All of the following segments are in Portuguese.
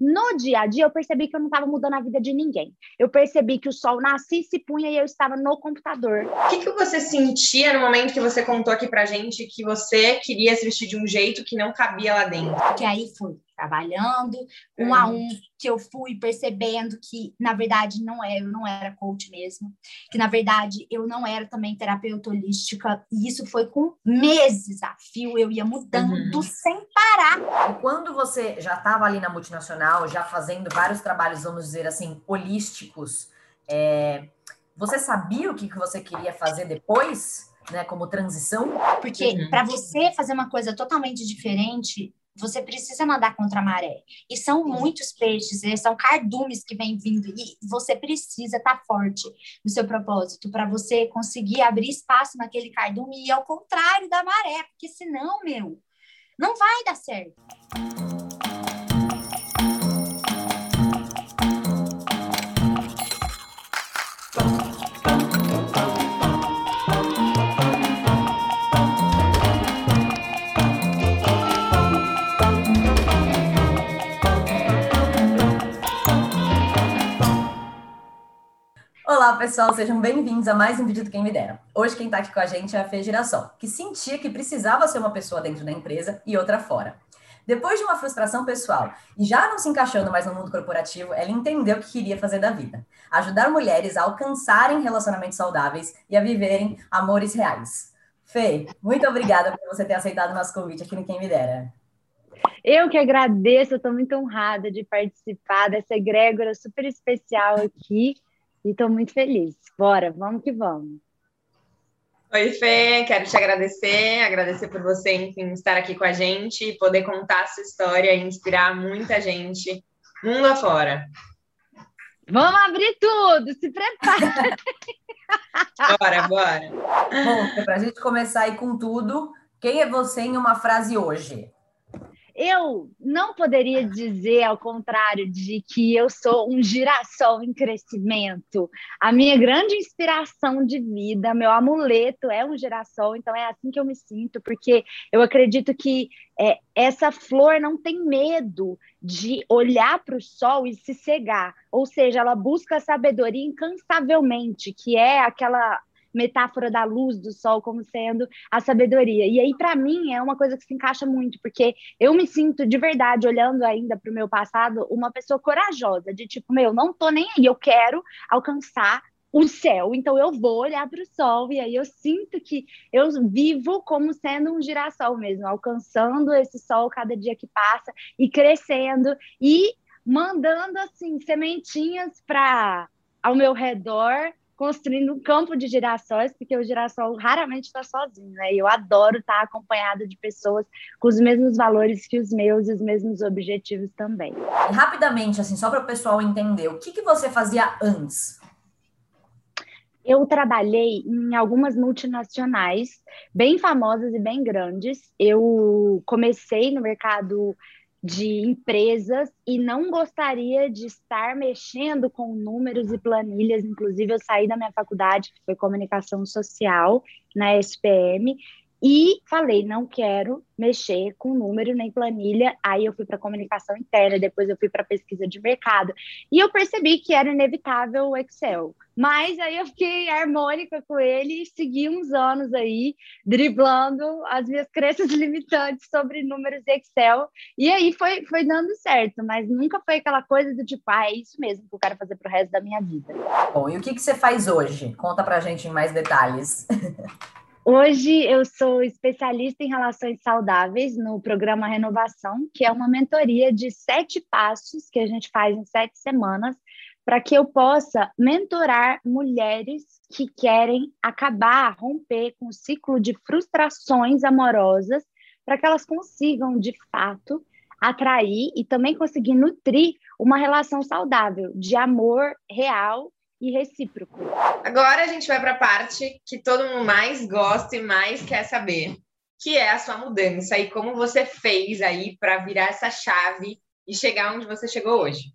no dia a dia eu percebi que eu não estava mudando a vida de ninguém. Eu percebi que o sol nascia e se punha e eu estava no computador. O que, que você sentia no momento que você contou aqui pra gente que você queria se vestir de um jeito que não cabia lá dentro? Que aí foi trabalhando, um uhum. a um, que eu fui percebendo que, na verdade, não era, eu não era coach mesmo, que, na verdade, eu não era também terapeuta holística, e isso foi com meses a fio, eu ia mudando uhum. sem parar. E quando você já estava ali na multinacional, já fazendo vários trabalhos, vamos dizer assim, holísticos, é, você sabia o que, que você queria fazer depois? Né, como transição? Porque uhum. para você fazer uma coisa totalmente diferente, você precisa nadar contra a maré. E são muitos peixes, né? são cardumes que vêm vindo. E você precisa estar tá forte no seu propósito para você conseguir abrir espaço naquele cardume e ao contrário da maré, porque senão, meu, não vai dar certo. Olá, pessoal, sejam bem-vindos a mais um vídeo do Quem Me Dera. Hoje quem está aqui com a gente é a Fê Giração, que sentia que precisava ser uma pessoa dentro da empresa e outra fora. Depois de uma frustração pessoal e já não se encaixando mais no mundo corporativo, ela entendeu o que queria fazer da vida: ajudar mulheres a alcançarem relacionamentos saudáveis e a viverem amores reais. Fê, muito obrigada por você ter aceitado o nosso convite aqui no Quem Me Dera. Eu que agradeço, estou muito honrada de participar dessa egrégora super especial aqui e estou muito feliz. Bora, vamos que vamos. Oi, Fê, quero te agradecer, agradecer por você, enfim, estar aqui com a gente e poder contar a sua história e inspirar muita gente mundo afora. Vamos abrir tudo, se prepara. bora, bora. Bom, para a gente começar aí com tudo, quem é você em uma frase hoje? Eu não poderia dizer ao contrário de que eu sou um girassol em crescimento. A minha grande inspiração de vida, meu amuleto é um girassol, então é assim que eu me sinto, porque eu acredito que é, essa flor não tem medo de olhar para o sol e se cegar, ou seja, ela busca a sabedoria incansavelmente, que é aquela metáfora da luz do sol como sendo a sabedoria. E aí, para mim, é uma coisa que se encaixa muito, porque eu me sinto de verdade, olhando ainda para o meu passado, uma pessoa corajosa, de tipo, meu, não tô nem aí, eu quero alcançar o céu, então eu vou olhar para o sol e aí eu sinto que eu vivo como sendo um girassol mesmo, alcançando esse sol cada dia que passa e crescendo e mandando assim sementinhas para ao meu redor construindo um campo de girassóis, porque o girassol raramente está sozinho, né? E eu adoro estar acompanhado de pessoas com os mesmos valores que os meus e os mesmos objetivos também. Rapidamente, assim, só para o pessoal entender, o que, que você fazia antes? Eu trabalhei em algumas multinacionais bem famosas e bem grandes. Eu comecei no mercado de empresas e não gostaria de estar mexendo com números e planilhas. Inclusive, eu saí da minha faculdade, que foi comunicação social, na SPM, e falei, não quero mexer com número nem planilha. Aí eu fui para comunicação interna, depois eu fui para pesquisa de mercado. E eu percebi que era inevitável o Excel. Mas aí eu fiquei harmônica com ele e segui uns anos aí, driblando as minhas crenças limitantes sobre números e Excel. E aí foi, foi dando certo, mas nunca foi aquela coisa do tipo, ah, é isso mesmo que eu quero fazer para o resto da minha vida. Bom, e o que, que você faz hoje? Conta para gente em mais detalhes. Hoje eu sou especialista em relações saudáveis no programa Renovação, que é uma mentoria de sete passos que a gente faz em sete semanas para que eu possa mentorar mulheres que querem acabar, romper com o ciclo de frustrações amorosas, para que elas consigam, de fato, atrair e também conseguir nutrir uma relação saudável de amor real e recíproco. Agora a gente vai para a parte que todo mundo mais gosta e mais quer saber, que é a sua mudança e como você fez aí para virar essa chave e chegar onde você chegou hoje.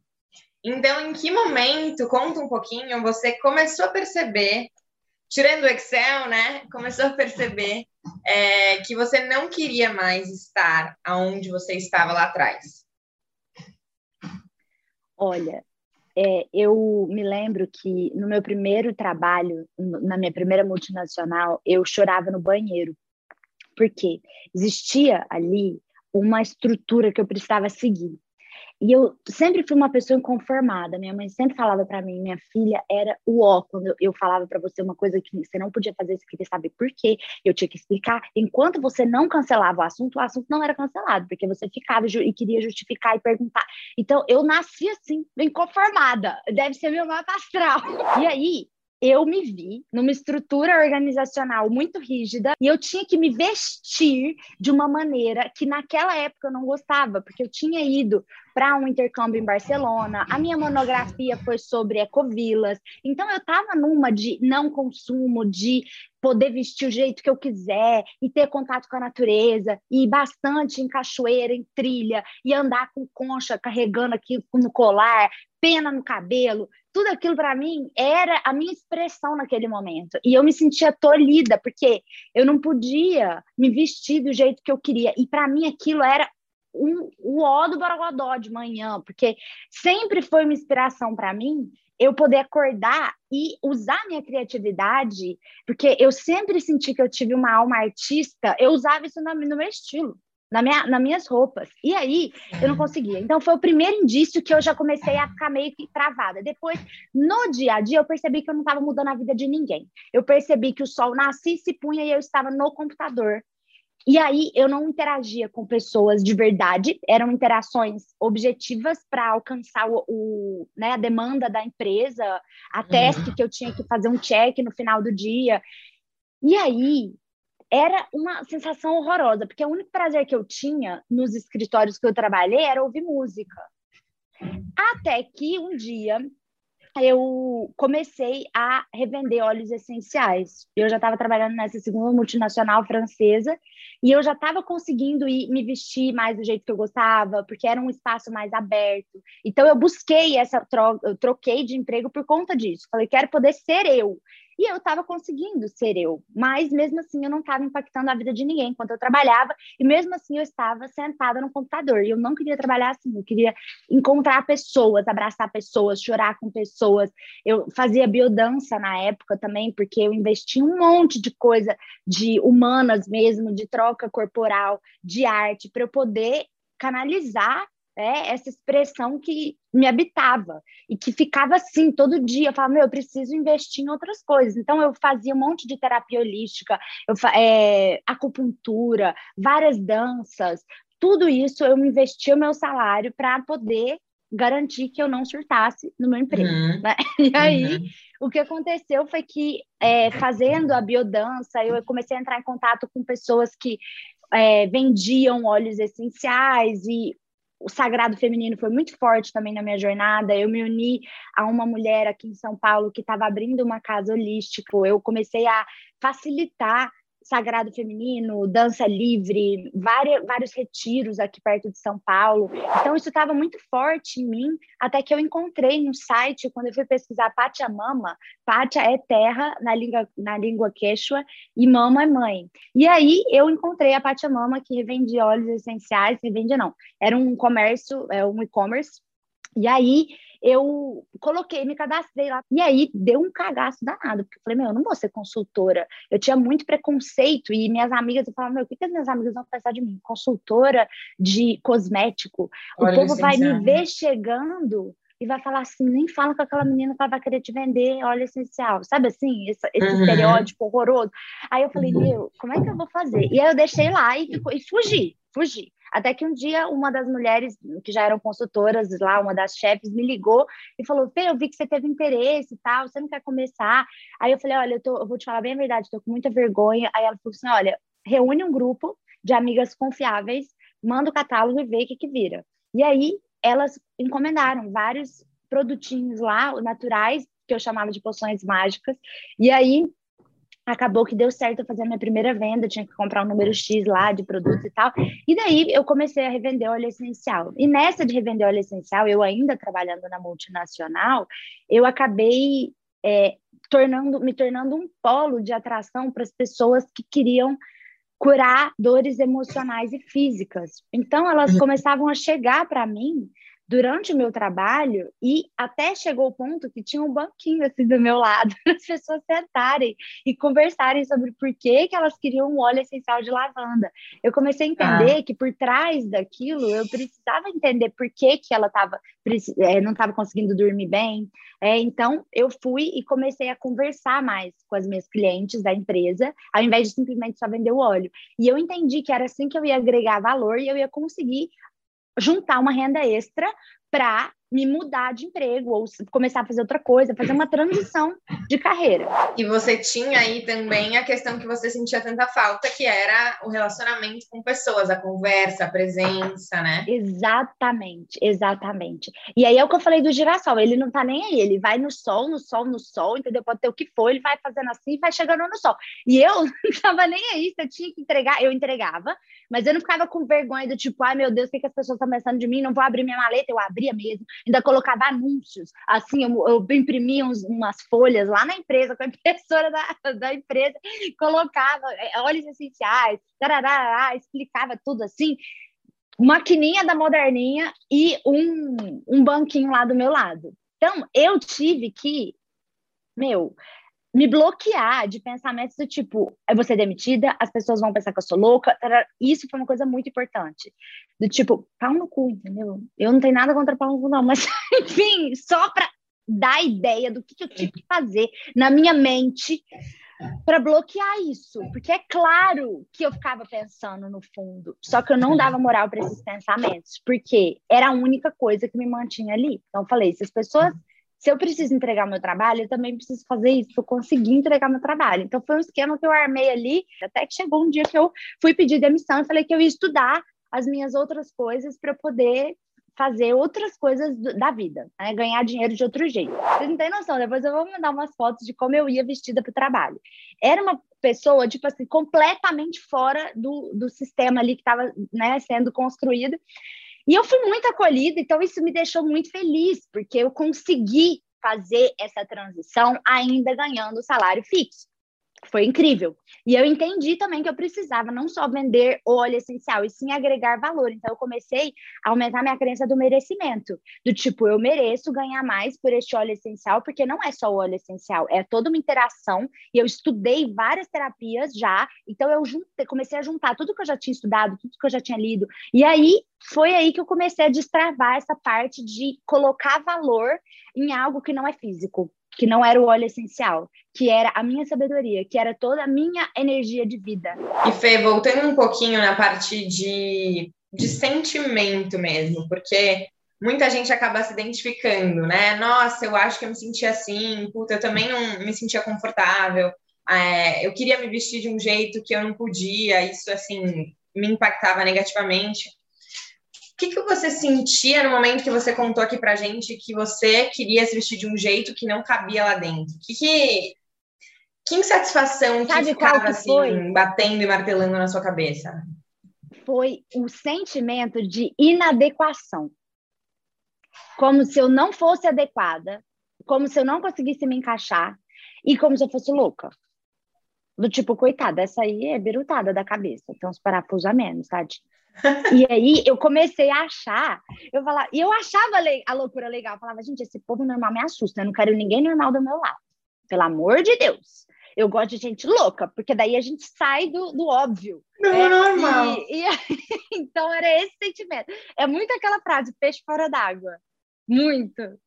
Então, em que momento, conta um pouquinho, você começou a perceber, tirando o Excel, né? Começou a perceber é, que você não queria mais estar aonde você estava lá atrás. Olha, é, eu me lembro que no meu primeiro trabalho, na minha primeira multinacional, eu chorava no banheiro, porque existia ali uma estrutura que eu precisava seguir. E eu sempre fui uma pessoa inconformada. Minha mãe sempre falava para mim, minha filha era o ó. Quando eu falava para você uma coisa que você não podia fazer, você queria saber por quê, eu tinha que explicar. Enquanto você não cancelava o assunto, o assunto não era cancelado, porque você ficava e queria justificar e perguntar. Então, eu nasci assim, inconformada. Deve ser meu mapa astral. E aí, eu me vi numa estrutura organizacional muito rígida e eu tinha que me vestir de uma maneira que naquela época eu não gostava, porque eu tinha ido para um intercâmbio em Barcelona, a minha monografia foi sobre ecovilas, então eu estava numa de não consumo, de poder vestir o jeito que eu quiser e ter contato com a natureza, e bastante em cachoeira, em trilha, e andar com concha carregando aqui no colar, pena no cabelo, tudo aquilo para mim era a minha expressão naquele momento. E eu me sentia tolhida, porque eu não podia me vestir do jeito que eu queria. E para mim aquilo era um, o ó do Borogodó de manhã, porque sempre foi uma inspiração para mim eu poder acordar e usar minha criatividade, porque eu sempre senti que eu tive uma alma artista, eu usava isso no, no meu estilo na minha, nas minhas roupas. E aí eu não conseguia. Então foi o primeiro indício que eu já comecei a ficar meio que travada. Depois, no dia a dia, eu percebi que eu não estava mudando a vida de ninguém. Eu percebi que o sol nascia e se punha e eu estava no computador. E aí eu não interagia com pessoas de verdade, eram interações objetivas para alcançar o, o, né, a demanda da empresa, a uhum. teste que eu tinha que fazer um check no final do dia. E aí era uma sensação horrorosa, porque o único prazer que eu tinha nos escritórios que eu trabalhei era ouvir música. Até que um dia eu comecei a revender óleos essenciais. Eu já estava trabalhando nessa segunda multinacional francesa e eu já estava conseguindo ir, me vestir mais do jeito que eu gostava, porque era um espaço mais aberto. Então eu busquei essa troca, eu troquei de emprego por conta disso. Falei, quero poder ser eu. E eu estava conseguindo ser eu, mas mesmo assim eu não estava impactando a vida de ninguém enquanto eu trabalhava, e mesmo assim eu estava sentada no computador. E eu não queria trabalhar assim, eu queria encontrar pessoas, abraçar pessoas, chorar com pessoas. Eu fazia biodança na época também, porque eu investi um monte de coisa de humanas mesmo, de troca corporal, de arte, para eu poder canalizar é, essa expressão que me habitava e que ficava assim todo dia. Eu falava, meu, eu preciso investir em outras coisas. Então, eu fazia um monte de terapia holística, eu, é, acupuntura, várias danças, tudo isso eu investia o meu salário para poder garantir que eu não surtasse no meu emprego. Uhum. Né? E aí, uhum. o que aconteceu foi que, é, fazendo a biodança, eu comecei a entrar em contato com pessoas que é, vendiam óleos essenciais e o sagrado feminino foi muito forte também na minha jornada. Eu me uni a uma mulher aqui em São Paulo que estava abrindo uma casa holística. Eu comecei a facilitar Sagrado Feminino, Dança Livre, várias, vários retiros aqui perto de São Paulo. Então, isso estava muito forte em mim, até que eu encontrei no site, quando eu fui pesquisar Pachamama, Pacha é terra na língua, na língua quechua e mama é mãe. E aí eu encontrei a Pachamama, que revende óleos essenciais, revende não, era um comércio, é um e-commerce, e aí eu coloquei, me cadastrei lá. E aí deu um cagaço danado, porque eu falei, meu, eu não vou ser consultora. Eu tinha muito preconceito e minhas amigas, eu falava, meu, o que, que as minhas amigas vão pensar de mim? Consultora de cosmético. O Olha povo vai me ver chegando e vai falar assim, nem fala com aquela menina que ela vai querer te vender óleo essencial, sabe assim, esse, esse uhum. estereótipo horroroso. Aí eu falei, uhum. meu, como é que eu vou fazer? E aí eu deixei lá e, e fugi, fugi. Até que um dia uma das mulheres que já eram consultoras lá, uma das chefes, me ligou e falou: Fê, eu vi que você teve interesse e tal, você não quer começar? Aí eu falei: Olha, eu, tô, eu vou te falar bem a verdade, estou com muita vergonha. Aí ela falou assim: Olha, reúne um grupo de amigas confiáveis, manda o catálogo e vê o que, que vira. E aí elas encomendaram vários produtinhos lá, naturais, que eu chamava de poções mágicas. E aí acabou que deu certo eu fazer a minha primeira venda, tinha que comprar um número X lá de produtos e tal. E daí eu comecei a revender óleo essencial. E nessa de revender óleo essencial, eu ainda trabalhando na multinacional, eu acabei é, tornando, me tornando um polo de atração para as pessoas que queriam curar dores emocionais e físicas. Então elas uhum. começavam a chegar para mim durante o meu trabalho e até chegou o ponto que tinha um banquinho assim do meu lado, para as pessoas sentarem e conversarem sobre por que, que elas queriam um óleo essencial de lavanda. Eu comecei a entender ah. que por trás daquilo eu precisava entender por que, que ela tava, é, não estava conseguindo dormir bem. É, então, eu fui e comecei a conversar mais com as minhas clientes da empresa, ao invés de simplesmente só vender o óleo. E eu entendi que era assim que eu ia agregar valor e eu ia conseguir juntar uma renda extra para me mudar de emprego ou começar a fazer outra coisa, fazer uma transição de carreira. E você tinha aí também a questão que você sentia tanta falta, que era o relacionamento com pessoas, a conversa, a presença, né? Exatamente, exatamente. E aí é o que eu falei do girassol, ele não tá nem aí, ele vai no sol, no sol, no sol, entendeu? Pode ter o que for, ele vai fazendo assim e vai chegando no sol. E eu não tava nem aí, se eu tinha que entregar, eu entregava, mas eu não ficava com vergonha do tipo, ai meu Deus, o que, que as pessoas estão pensando de mim? Não vou abrir minha maleta, eu abria mesmo ainda colocava anúncios. Assim, eu, eu imprimia uns, umas folhas lá na empresa, com a impressora da, da empresa, colocava é, óleos essenciais, tarará, explicava tudo assim. Maquininha da moderninha e um, um banquinho lá do meu lado. Então, eu tive que, meu, me bloquear de pensamentos do tipo, eu vou ser demitida, as pessoas vão pensar que eu sou louca. Isso foi uma coisa muito importante. Do tipo, pau no cu, entendeu? Eu não tenho nada contra pau no cu, não, mas enfim, só para dar ideia do que, que eu tive que fazer na minha mente para bloquear isso, porque é claro que eu ficava pensando no fundo, só que eu não dava moral para esses pensamentos, porque era a única coisa que me mantinha ali. Então eu falei, se as pessoas se eu preciso entregar meu trabalho, eu também preciso fazer isso eu conseguir entregar meu trabalho. Então, foi um esquema que eu armei ali, até que chegou um dia que eu fui pedir demissão e falei que eu ia estudar as minhas outras coisas para poder fazer outras coisas da vida, né? ganhar dinheiro de outro jeito. Vocês não têm noção, depois eu vou mandar umas fotos de como eu ia vestida para o trabalho. Era uma pessoa, tipo assim, completamente fora do, do sistema ali que estava né, sendo construído. E eu fui muito acolhida, então isso me deixou muito feliz, porque eu consegui fazer essa transição ainda ganhando salário fixo foi incrível. E eu entendi também que eu precisava não só vender óleo essencial, e sim agregar valor. Então, eu comecei a aumentar minha crença do merecimento. Do tipo, eu mereço ganhar mais por este óleo essencial, porque não é só o óleo essencial, é toda uma interação. E eu estudei várias terapias já. Então, eu juntei, comecei a juntar tudo que eu já tinha estudado, tudo que eu já tinha lido. E aí, foi aí que eu comecei a destravar essa parte de colocar valor em algo que não é físico que não era o óleo essencial, que era a minha sabedoria, que era toda a minha energia de vida. E Fê, voltando um pouquinho na parte de, de sentimento mesmo, porque muita gente acaba se identificando, né? Nossa, eu acho que eu me sentia assim, puta, eu também não me sentia confortável, é, eu queria me vestir de um jeito que eu não podia, isso assim me impactava negativamente. O que, que você sentia no momento que você contou aqui pra gente que você queria se vestir de um jeito que não cabia lá dentro? Que, que, que insatisfação Sabe que ficava que assim, batendo e martelando na sua cabeça? Foi o sentimento de inadequação. Como se eu não fosse adequada, como se eu não conseguisse me encaixar e como se eu fosse louca. Do tipo, coitada, essa aí é birutada da cabeça, tem uns parafusos a menos, tadinho. E aí eu comecei a achar, eu falava, e eu achava a loucura legal, eu falava, gente, esse povo normal me assusta, eu não quero ninguém normal do meu lado. Pelo amor de Deus. Eu gosto de gente louca, porque daí a gente sai do, do óbvio. Não é normal. E, e, então era esse sentimento. É muito aquela frase, peixe fora d'água. Muito.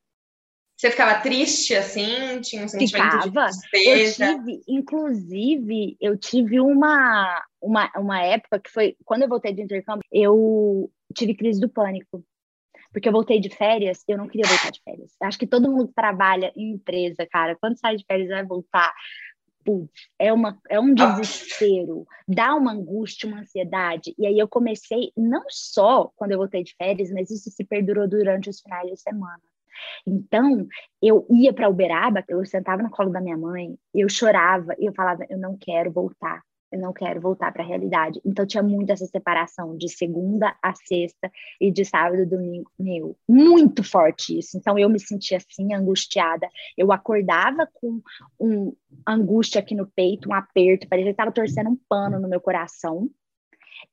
Você ficava triste assim? Tinha um sentimento ficava. de tristeza? Eu tive, inclusive, eu tive uma, uma, uma época que foi, quando eu voltei do intercâmbio, eu tive crise do pânico. Porque eu voltei de férias, eu não queria voltar de férias. Acho que todo mundo trabalha em empresa, cara. Quando sai de férias, vai voltar. Putz, é, uma, é um desespero, dá uma angústia, uma ansiedade. E aí eu comecei, não só quando eu voltei de férias, mas isso se perdurou durante os finais de semana. Então, eu ia para Uberaba, eu sentava no colo da minha mãe, eu chorava e eu falava, eu não quero voltar, eu não quero voltar para a realidade. Então tinha muito essa separação de segunda a sexta e de sábado e domingo, meu, muito forte isso. Então eu me sentia assim angustiada. Eu acordava com um angústia aqui no peito, um aperto, parecia que estava torcendo um pano no meu coração.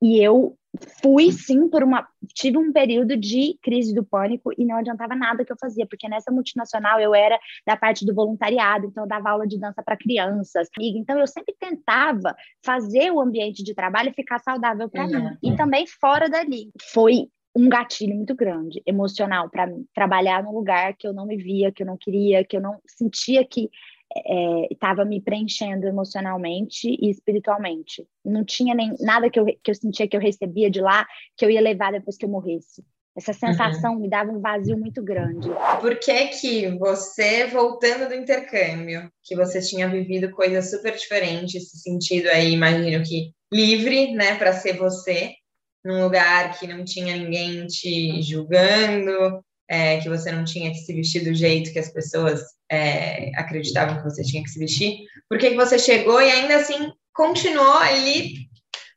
E eu fui sim por uma tive um período de crise do pânico e não adiantava nada que eu fazia porque nessa multinacional eu era da parte do voluntariado então eu dava aula de dança para crianças então eu sempre tentava fazer o ambiente de trabalho ficar saudável para uhum. mim e também fora dali foi um gatilho muito grande emocional para mim trabalhar num lugar que eu não me via que eu não queria que eu não sentia que estava é, me preenchendo emocionalmente e espiritualmente. Não tinha nem nada que eu, que eu sentia que eu recebia de lá que eu ia levar depois que eu morresse. Essa uhum. sensação uhum. me dava um vazio muito grande. Por que que você, voltando do intercâmbio, que você tinha vivido coisas super diferentes, esse sentido aí, imagino que livre, né, para ser você, num lugar que não tinha ninguém te julgando, é, que você não tinha que se vestir do jeito que as pessoas é, acreditavam que você tinha que se vestir, por que, que você chegou e ainda assim continuou ali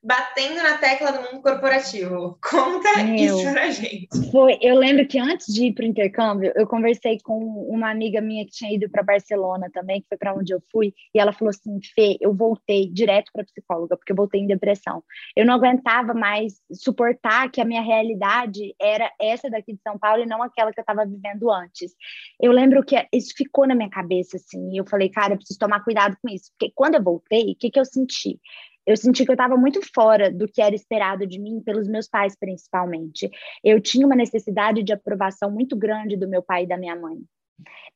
batendo na tecla do mundo corporativo. Conta Meu, isso pra gente. Foi, eu lembro que antes de ir para o intercâmbio, eu conversei com uma amiga minha que tinha ido para Barcelona também, que foi para onde eu fui, e ela falou assim: Fê, eu voltei direto para psicóloga, porque eu voltei em depressão. Eu não aguentava mais suportar que a minha realidade era essa daqui de São Paulo e não aquela que eu estava vivendo antes. Eu lembro que isso ficou na minha cabeça, assim, e eu falei, cara, eu preciso tomar cuidado com isso, porque quando eu voltei, o que, que eu senti? Eu senti que eu estava muito fora do que era esperado de mim pelos meus pais, principalmente. Eu tinha uma necessidade de aprovação muito grande do meu pai e da minha mãe.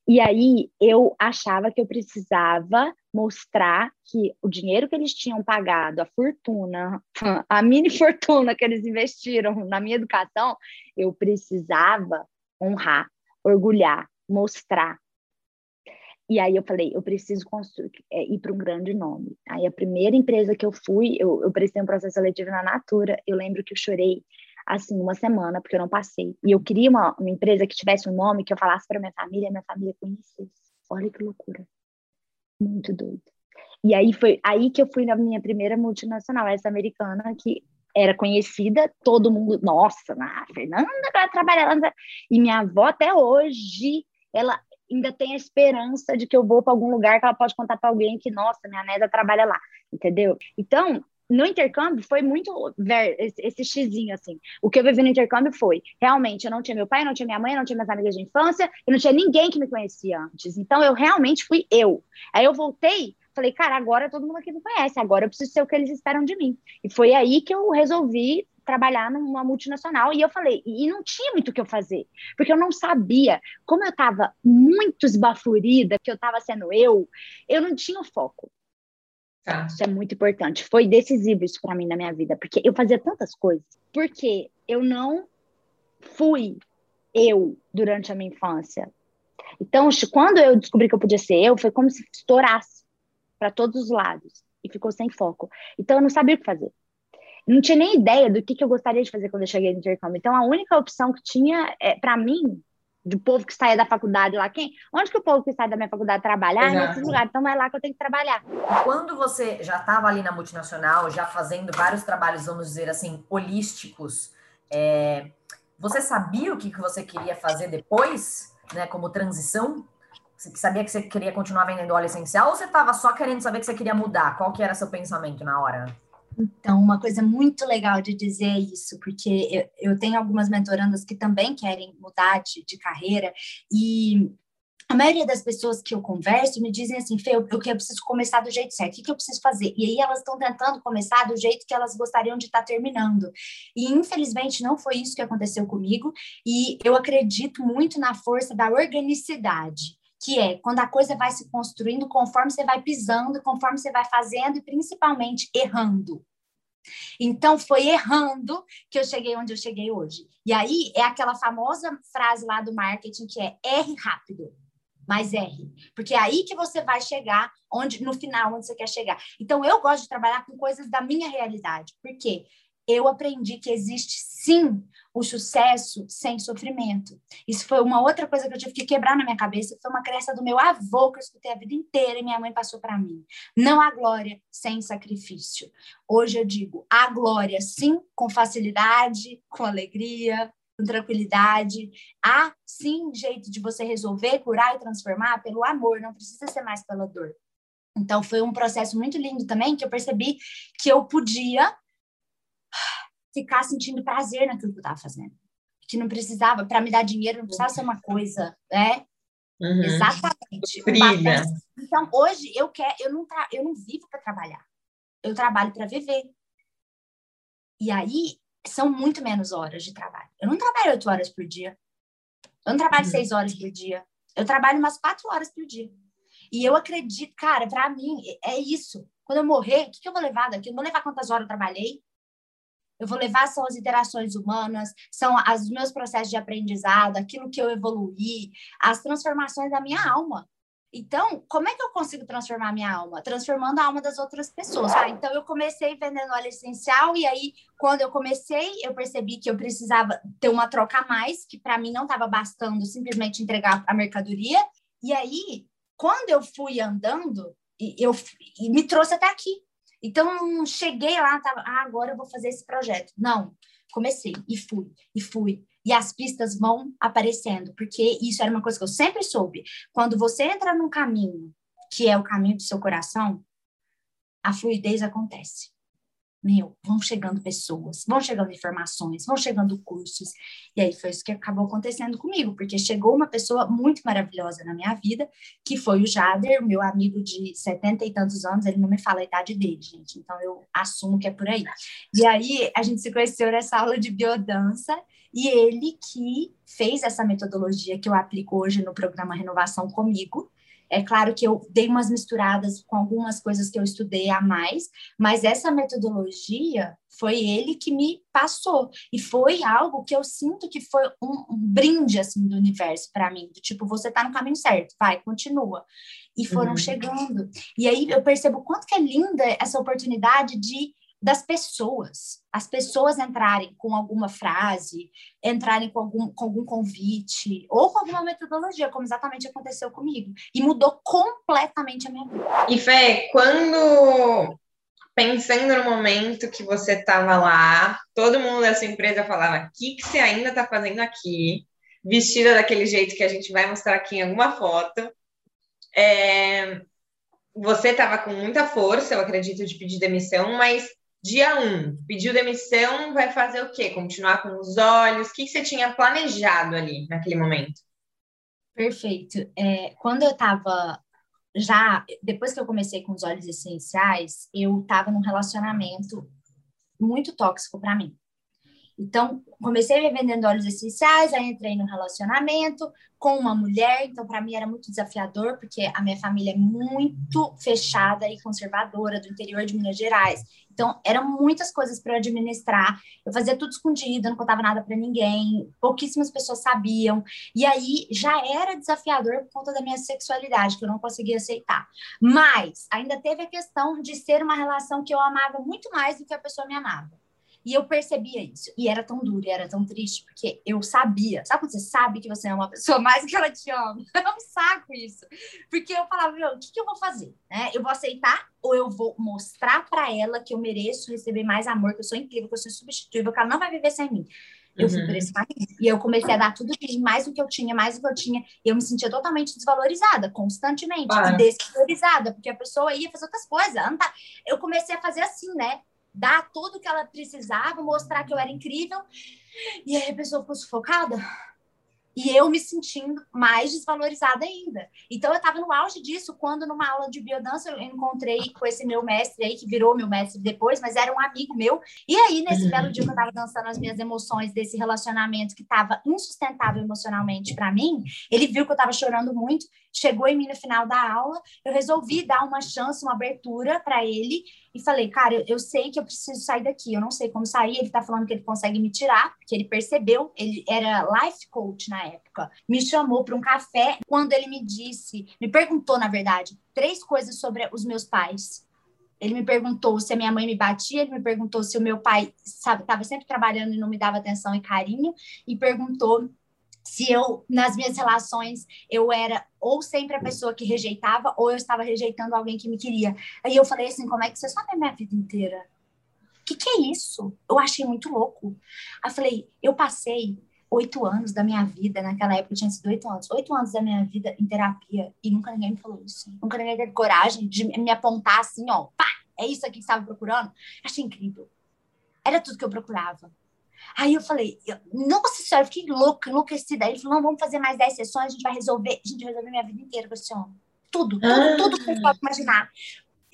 E aí eu achava que eu precisava mostrar que o dinheiro que eles tinham pagado, a fortuna, a mini fortuna que eles investiram na minha educação, eu precisava honrar, orgulhar, mostrar e aí eu falei, eu preciso construir, é, ir para um grande nome. Aí a primeira empresa que eu fui, eu, eu prestei um processo seletivo na Natura. Eu lembro que eu chorei assim uma semana porque eu não passei. E eu queria uma, uma empresa que tivesse um nome que eu falasse para minha família, minha família conhecesse. Olha que loucura, muito doido. E aí foi aí que eu fui na minha primeira multinacional, essa americana que era conhecida, todo mundo, nossa, a Fernanda vai trabalhar lá. E minha avó até hoje, ela ainda tem a esperança de que eu vou para algum lugar que ela pode contar para alguém que, nossa, minha neta trabalha lá, entendeu? Então, no intercâmbio foi muito esse, xizinho, assim. O que eu vivi no intercâmbio foi, realmente, eu não tinha meu pai, não tinha minha mãe, não tinha minhas amigas de infância, e não tinha ninguém que me conhecia antes. Então, eu realmente fui eu. Aí eu voltei, falei, cara, agora todo mundo aqui me conhece, agora eu preciso ser o que eles esperam de mim. E foi aí que eu resolvi trabalhar numa multinacional. E eu falei, e não tinha muito o que eu fazer, porque eu não sabia. Como eu estava muito esbaforida, que eu estava sendo eu, eu não tinha o foco. Tá. Isso é muito importante. Foi decisivo isso para mim na minha vida, porque eu fazia tantas coisas. Porque eu não fui eu durante a minha infância. Então, quando eu descobri que eu podia ser eu, foi como se estourasse para todos os lados e ficou sem foco. Então, eu não sabia o que fazer não tinha nem ideia do que, que eu gostaria de fazer quando eu cheguei no intercâmbio. Então, a única opção que tinha, é, para mim, do povo que saia da faculdade lá, quem? Onde que o povo que sai da minha faculdade trabalhar? Exato. Nesse lugar. Então, é lá que eu tenho que trabalhar. Quando você já estava ali na multinacional, já fazendo vários trabalhos, vamos dizer assim, holísticos, é, você sabia o que, que você queria fazer depois, né, como transição? Você sabia que você queria continuar vendendo óleo essencial ou você estava só querendo saber que você queria mudar? Qual que era seu pensamento na hora? Então, uma coisa muito legal de dizer é isso, porque eu, eu tenho algumas mentorandas que também querem mudar de, de carreira e a maioria das pessoas que eu converso me dizem assim, Fê, eu, eu preciso começar do jeito certo, o que, que eu preciso fazer? E aí elas estão tentando começar do jeito que elas gostariam de estar tá terminando. E infelizmente não foi isso que aconteceu comigo, e eu acredito muito na força da organicidade que é quando a coisa vai se construindo conforme você vai pisando, conforme você vai fazendo e principalmente errando. Então, foi errando que eu cheguei onde eu cheguei hoje. E aí é aquela famosa frase lá do marketing que é erre rápido, mas erre. Porque é aí que você vai chegar onde no final onde você quer chegar. Então, eu gosto de trabalhar com coisas da minha realidade. Por quê? Eu aprendi que existe sim o sucesso sem sofrimento. Isso foi uma outra coisa que eu tive que quebrar na minha cabeça, foi uma crença do meu avô que eu escutei a vida inteira e minha mãe passou para mim. Não há glória sem sacrifício. Hoje eu digo, há glória sim com facilidade, com alegria, com tranquilidade. Há sim jeito de você resolver, curar e transformar pelo amor, não precisa ser mais pela dor. Então foi um processo muito lindo também que eu percebi que eu podia ficar sentindo prazer naquilo que eu estava fazendo. Que não precisava, para me dar dinheiro, não precisava ser uma coisa, né? Uhum. Exatamente. Brilha. Então, hoje, eu quero, eu não, tra eu não vivo para trabalhar. Eu trabalho para viver. E aí, são muito menos horas de trabalho. Eu não trabalho oito horas por dia. Eu não trabalho uhum. seis horas por dia. Eu trabalho umas quatro horas por dia. E eu acredito, cara, para mim, é isso. Quando eu morrer, o que, que eu vou levar daqui? Eu vou levar quantas horas eu trabalhei? Eu vou levar são as interações humanas, são os meus processos de aprendizado, aquilo que eu evoluí, as transformações da minha alma. Então, como é que eu consigo transformar a minha alma? Transformando a alma das outras pessoas. Ah, então, eu comecei vendendo óleo essencial, e aí, quando eu comecei, eu percebi que eu precisava ter uma troca a mais, que para mim não estava bastando simplesmente entregar a mercadoria. E aí, quando eu fui andando, eu, e me trouxe até aqui. Então, cheguei lá, tava, ah, agora eu vou fazer esse projeto. Não, comecei e fui, e fui. E as pistas vão aparecendo, porque isso era uma coisa que eu sempre soube. Quando você entra num caminho que é o caminho do seu coração, a fluidez acontece meu, vão chegando pessoas, vão chegando informações, vão chegando cursos. E aí foi isso que acabou acontecendo comigo, porque chegou uma pessoa muito maravilhosa na minha vida, que foi o Jader, meu amigo de setenta e tantos anos, ele não me fala a idade dele, gente, então eu assumo que é por aí. E aí a gente se conheceu nessa aula de biodança, e ele que fez essa metodologia que eu aplico hoje no programa Renovação comigo, é claro que eu dei umas misturadas com algumas coisas que eu estudei a mais, mas essa metodologia foi ele que me passou e foi algo que eu sinto que foi um, um brinde assim do universo para mim, do tipo você tá no caminho certo, vai, continua. E foram uhum. chegando. E aí eu percebo quanto que é linda essa oportunidade de das pessoas, as pessoas entrarem com alguma frase, entrarem com algum, com algum convite, ou com alguma metodologia, como exatamente aconteceu comigo. E mudou completamente a minha vida. E Fê, quando pensando no momento que você estava lá, todo mundo da sua empresa falava: o que, que você ainda está fazendo aqui? Vestida daquele jeito que a gente vai mostrar aqui em alguma foto. É, você estava com muita força, eu acredito, de pedir demissão, mas Dia 1, um, pediu demissão, vai fazer o quê? Continuar com os olhos? O que você tinha planejado ali naquele momento? Perfeito. É, quando eu estava já, depois que eu comecei com os olhos essenciais, eu estava num relacionamento muito tóxico para mim. Então, comecei vendendo óleos essenciais, aí entrei no relacionamento com uma mulher, então para mim era muito desafiador, porque a minha família é muito fechada e conservadora do interior de Minas Gerais. Então, eram muitas coisas para administrar. Eu fazia tudo escondido, não contava nada para ninguém, pouquíssimas pessoas sabiam. E aí já era desafiador por conta da minha sexualidade, que eu não conseguia aceitar. Mas ainda teve a questão de ser uma relação que eu amava muito mais do que a pessoa me amava. E eu percebia isso. E era tão duro, e era tão triste, porque eu sabia. Sabe quando você sabe que você é uma pessoa mais que ela te ama? É um saco isso. Porque eu falava, meu, o que, que eu vou fazer? Né? Eu vou aceitar ou eu vou mostrar para ela que eu mereço receber mais amor, que eu sou incrível, que eu sou substituível, que ela não vai viver sem mim. Eu uhum. fui por esse caminho. E eu comecei a dar tudo mais do que eu tinha, mais do que eu tinha. E eu me sentia totalmente desvalorizada, constantemente. Ah. E desvalorizada, porque a pessoa ia fazer outras coisas. Eu comecei a fazer assim, né? Dar tudo que ela precisava, mostrar que eu era incrível. E aí a pessoa ficou sufocada. E eu me sentindo mais desvalorizada ainda. Então, eu estava no auge disso quando, numa aula de biodança, eu encontrei com esse meu mestre aí, que virou meu mestre depois, mas era um amigo meu. E aí, nesse belo dia que eu estava dançando as minhas emoções desse relacionamento que estava insustentável emocionalmente para mim, ele viu que eu estava chorando muito, chegou em mim no final da aula, eu resolvi dar uma chance, uma abertura para ele e falei, cara, eu, sei que eu preciso sair daqui, eu não sei como sair. Ele tá falando que ele consegue me tirar, que ele percebeu, ele era life coach na época, me chamou para um café. Quando ele me disse, me perguntou, na verdade, três coisas sobre os meus pais. Ele me perguntou se a minha mãe me batia, ele me perguntou se o meu pai estava sempre trabalhando e não me dava atenção e carinho, e perguntou se eu, nas minhas relações, eu era ou sempre a pessoa que rejeitava, ou eu estava rejeitando alguém que me queria. Aí eu falei assim: como é que você sabe a minha vida inteira? O que, que é isso? Eu achei muito louco. Aí eu falei: eu passei oito anos da minha vida, naquela época tinha sido oito anos, oito anos da minha vida em terapia, e nunca ninguém me falou isso. Nunca ninguém teve coragem de me apontar assim: ó, pá, é isso aqui que estava procurando. Achei incrível. Era tudo que eu procurava. Aí eu falei, nossa senhora, fiquei louca, enlouquecida. Aí ele falou, não, vamos fazer mais 10 sessões, a gente vai resolver, a gente vai resolver minha vida inteira com esse homem. Tudo, tudo, ah. tudo que você pode imaginar.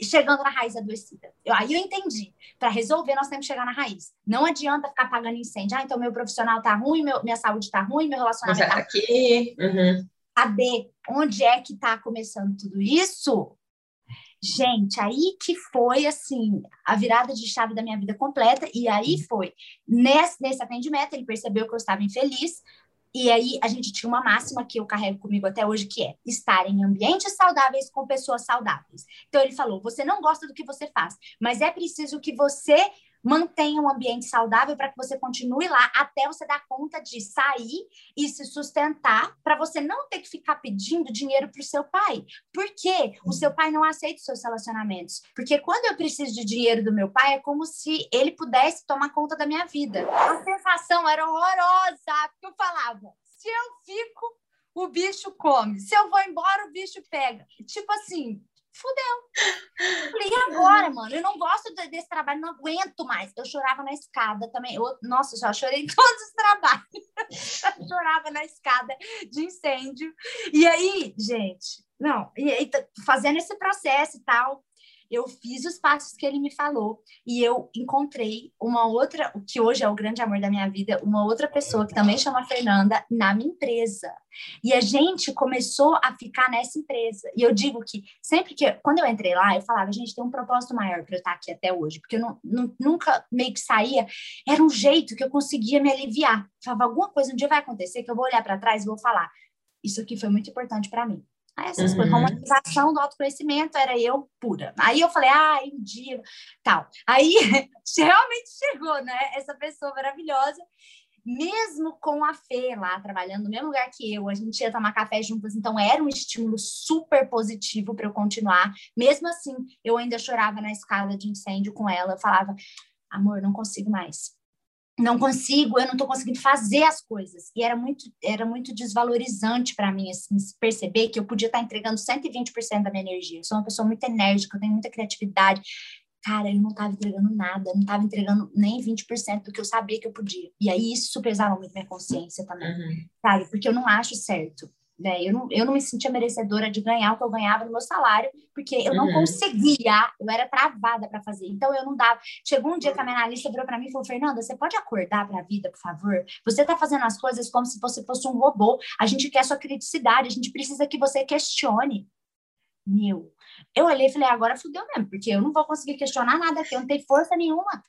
Chegando na raiz adoecida. Eu, aí eu entendi. Para resolver, nós temos que chegar na raiz. Não adianta ficar apagando incêndio. Ah, então meu profissional tá ruim, meu, minha saúde tá ruim, meu relacionamento tá aqui. Uhum. Cadê? Onde é que tá começando tudo isso? Gente, aí que foi assim a virada de chave da minha vida completa. E aí foi nesse, nesse atendimento ele percebeu que eu estava infeliz. E aí a gente tinha uma máxima que eu carrego comigo até hoje, que é estar em ambientes saudáveis com pessoas saudáveis. Então ele falou: você não gosta do que você faz, mas é preciso que você mantenha um ambiente saudável para que você continue lá até você dar conta de sair e se sustentar para você não ter que ficar pedindo dinheiro para o seu pai. Por quê? O seu pai não aceita os seus relacionamentos. Porque quando eu preciso de dinheiro do meu pai, é como se ele pudesse tomar conta da minha vida. A sensação era horrorosa, porque eu falava, se eu fico, o bicho come. Se eu vou embora, o bicho pega. Tipo assim, fudeu. Falei, e agora, mano? Eu não gosto desse trabalho, não aguento mais. Eu chorava na escada também. Eu, nossa, já chorei em todos os trabalhos. chorava na escada de incêndio. E aí, gente, não, e aí, fazendo esse processo e tal, eu fiz os passos que ele me falou e eu encontrei uma outra, o que hoje é o grande amor da minha vida, uma outra pessoa que também chama Fernanda na minha empresa. E a gente começou a ficar nessa empresa. E eu digo que sempre que quando eu entrei lá, eu falava, gente tem um propósito maior para eu estar aqui até hoje, porque eu não, não, nunca meio que saía, era um jeito que eu conseguia me aliviar. Falava, alguma coisa um dia vai acontecer que eu vou olhar para trás e vou falar, isso aqui foi muito importante para mim. Aí essas uhum. coisas, romantização do autoconhecimento era eu pura. Aí eu falei, ah, um dia, tal. Aí realmente chegou, né? Essa pessoa maravilhosa, mesmo com a Fê lá, trabalhando no mesmo lugar que eu, a gente ia tomar café juntas, então era um estímulo super positivo para eu continuar. Mesmo assim, eu ainda chorava na escala de incêndio com ela, eu falava, amor, não consigo mais não consigo, eu não estou conseguindo fazer as coisas. E era muito, era muito desvalorizante para mim assim, perceber que eu podia estar tá entregando 120% da minha energia. Eu sou uma pessoa muito enérgica, eu tenho muita criatividade. Cara, eu não estava entregando nada, eu não estava entregando nem 20% do que eu sabia que eu podia. E aí isso pesava muito minha consciência também, uhum. sabe? Porque eu não acho certo. Né? Eu, não, eu não me sentia merecedora de ganhar o que eu ganhava no meu salário, porque eu não uhum. conseguia, eu era travada para fazer. Então eu não dava. Chegou um dia que a minha analista virou para mim e falou: Fernanda, você pode acordar para a vida, por favor? Você está fazendo as coisas como se você fosse um robô. A gente quer sua criticidade, a gente precisa que você questione. Meu, eu olhei e falei: agora fudeu mesmo, porque eu não vou conseguir questionar nada aqui, eu não tenho força nenhuma.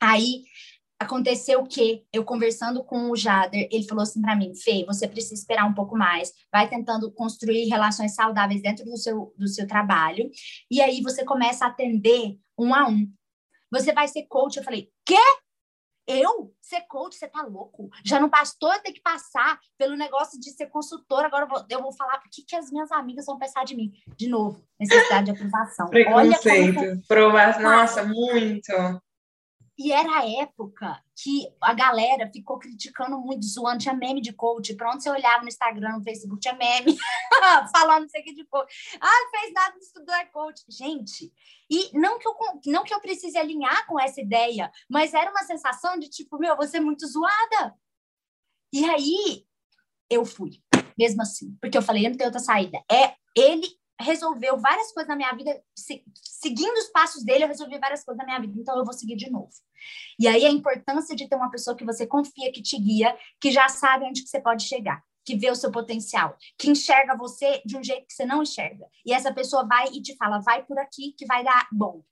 Aí aconteceu o que eu conversando com o Jader, ele falou assim para mim, Fê, você precisa esperar um pouco mais, vai tentando construir relações saudáveis dentro do seu, do seu trabalho, e aí você começa a atender um a um. Você vai ser coach. Eu falei, quê? Eu? Ser coach? Você tá louco? Já não bastou eu ter que passar pelo negócio de ser consultora, agora eu vou, eu vou falar o que, que as minhas amigas vão pensar de mim. De novo, necessidade de aprovação. Preconceito, Olha provar, nossa, muito. E era a época que a galera ficou criticando muito, zoando, tinha meme de coach. Pronto, você olhava no Instagram, no Facebook, tinha meme falando isso aqui de coach. Ah, fez nada, estudou, é coach. Gente, e não que, eu, não que eu precise alinhar com essa ideia, mas era uma sensação de tipo, meu, você é muito zoada. E aí, eu fui, mesmo assim, porque eu falei, eu não tenho outra saída. É ele resolveu várias coisas na minha vida, seguindo os passos dele, eu resolvi várias coisas na minha vida, então eu vou seguir de novo. E aí a importância de ter uma pessoa que você confia, que te guia, que já sabe onde que você pode chegar, que vê o seu potencial, que enxerga você de um jeito que você não enxerga. E essa pessoa vai e te fala, vai por aqui que vai dar bom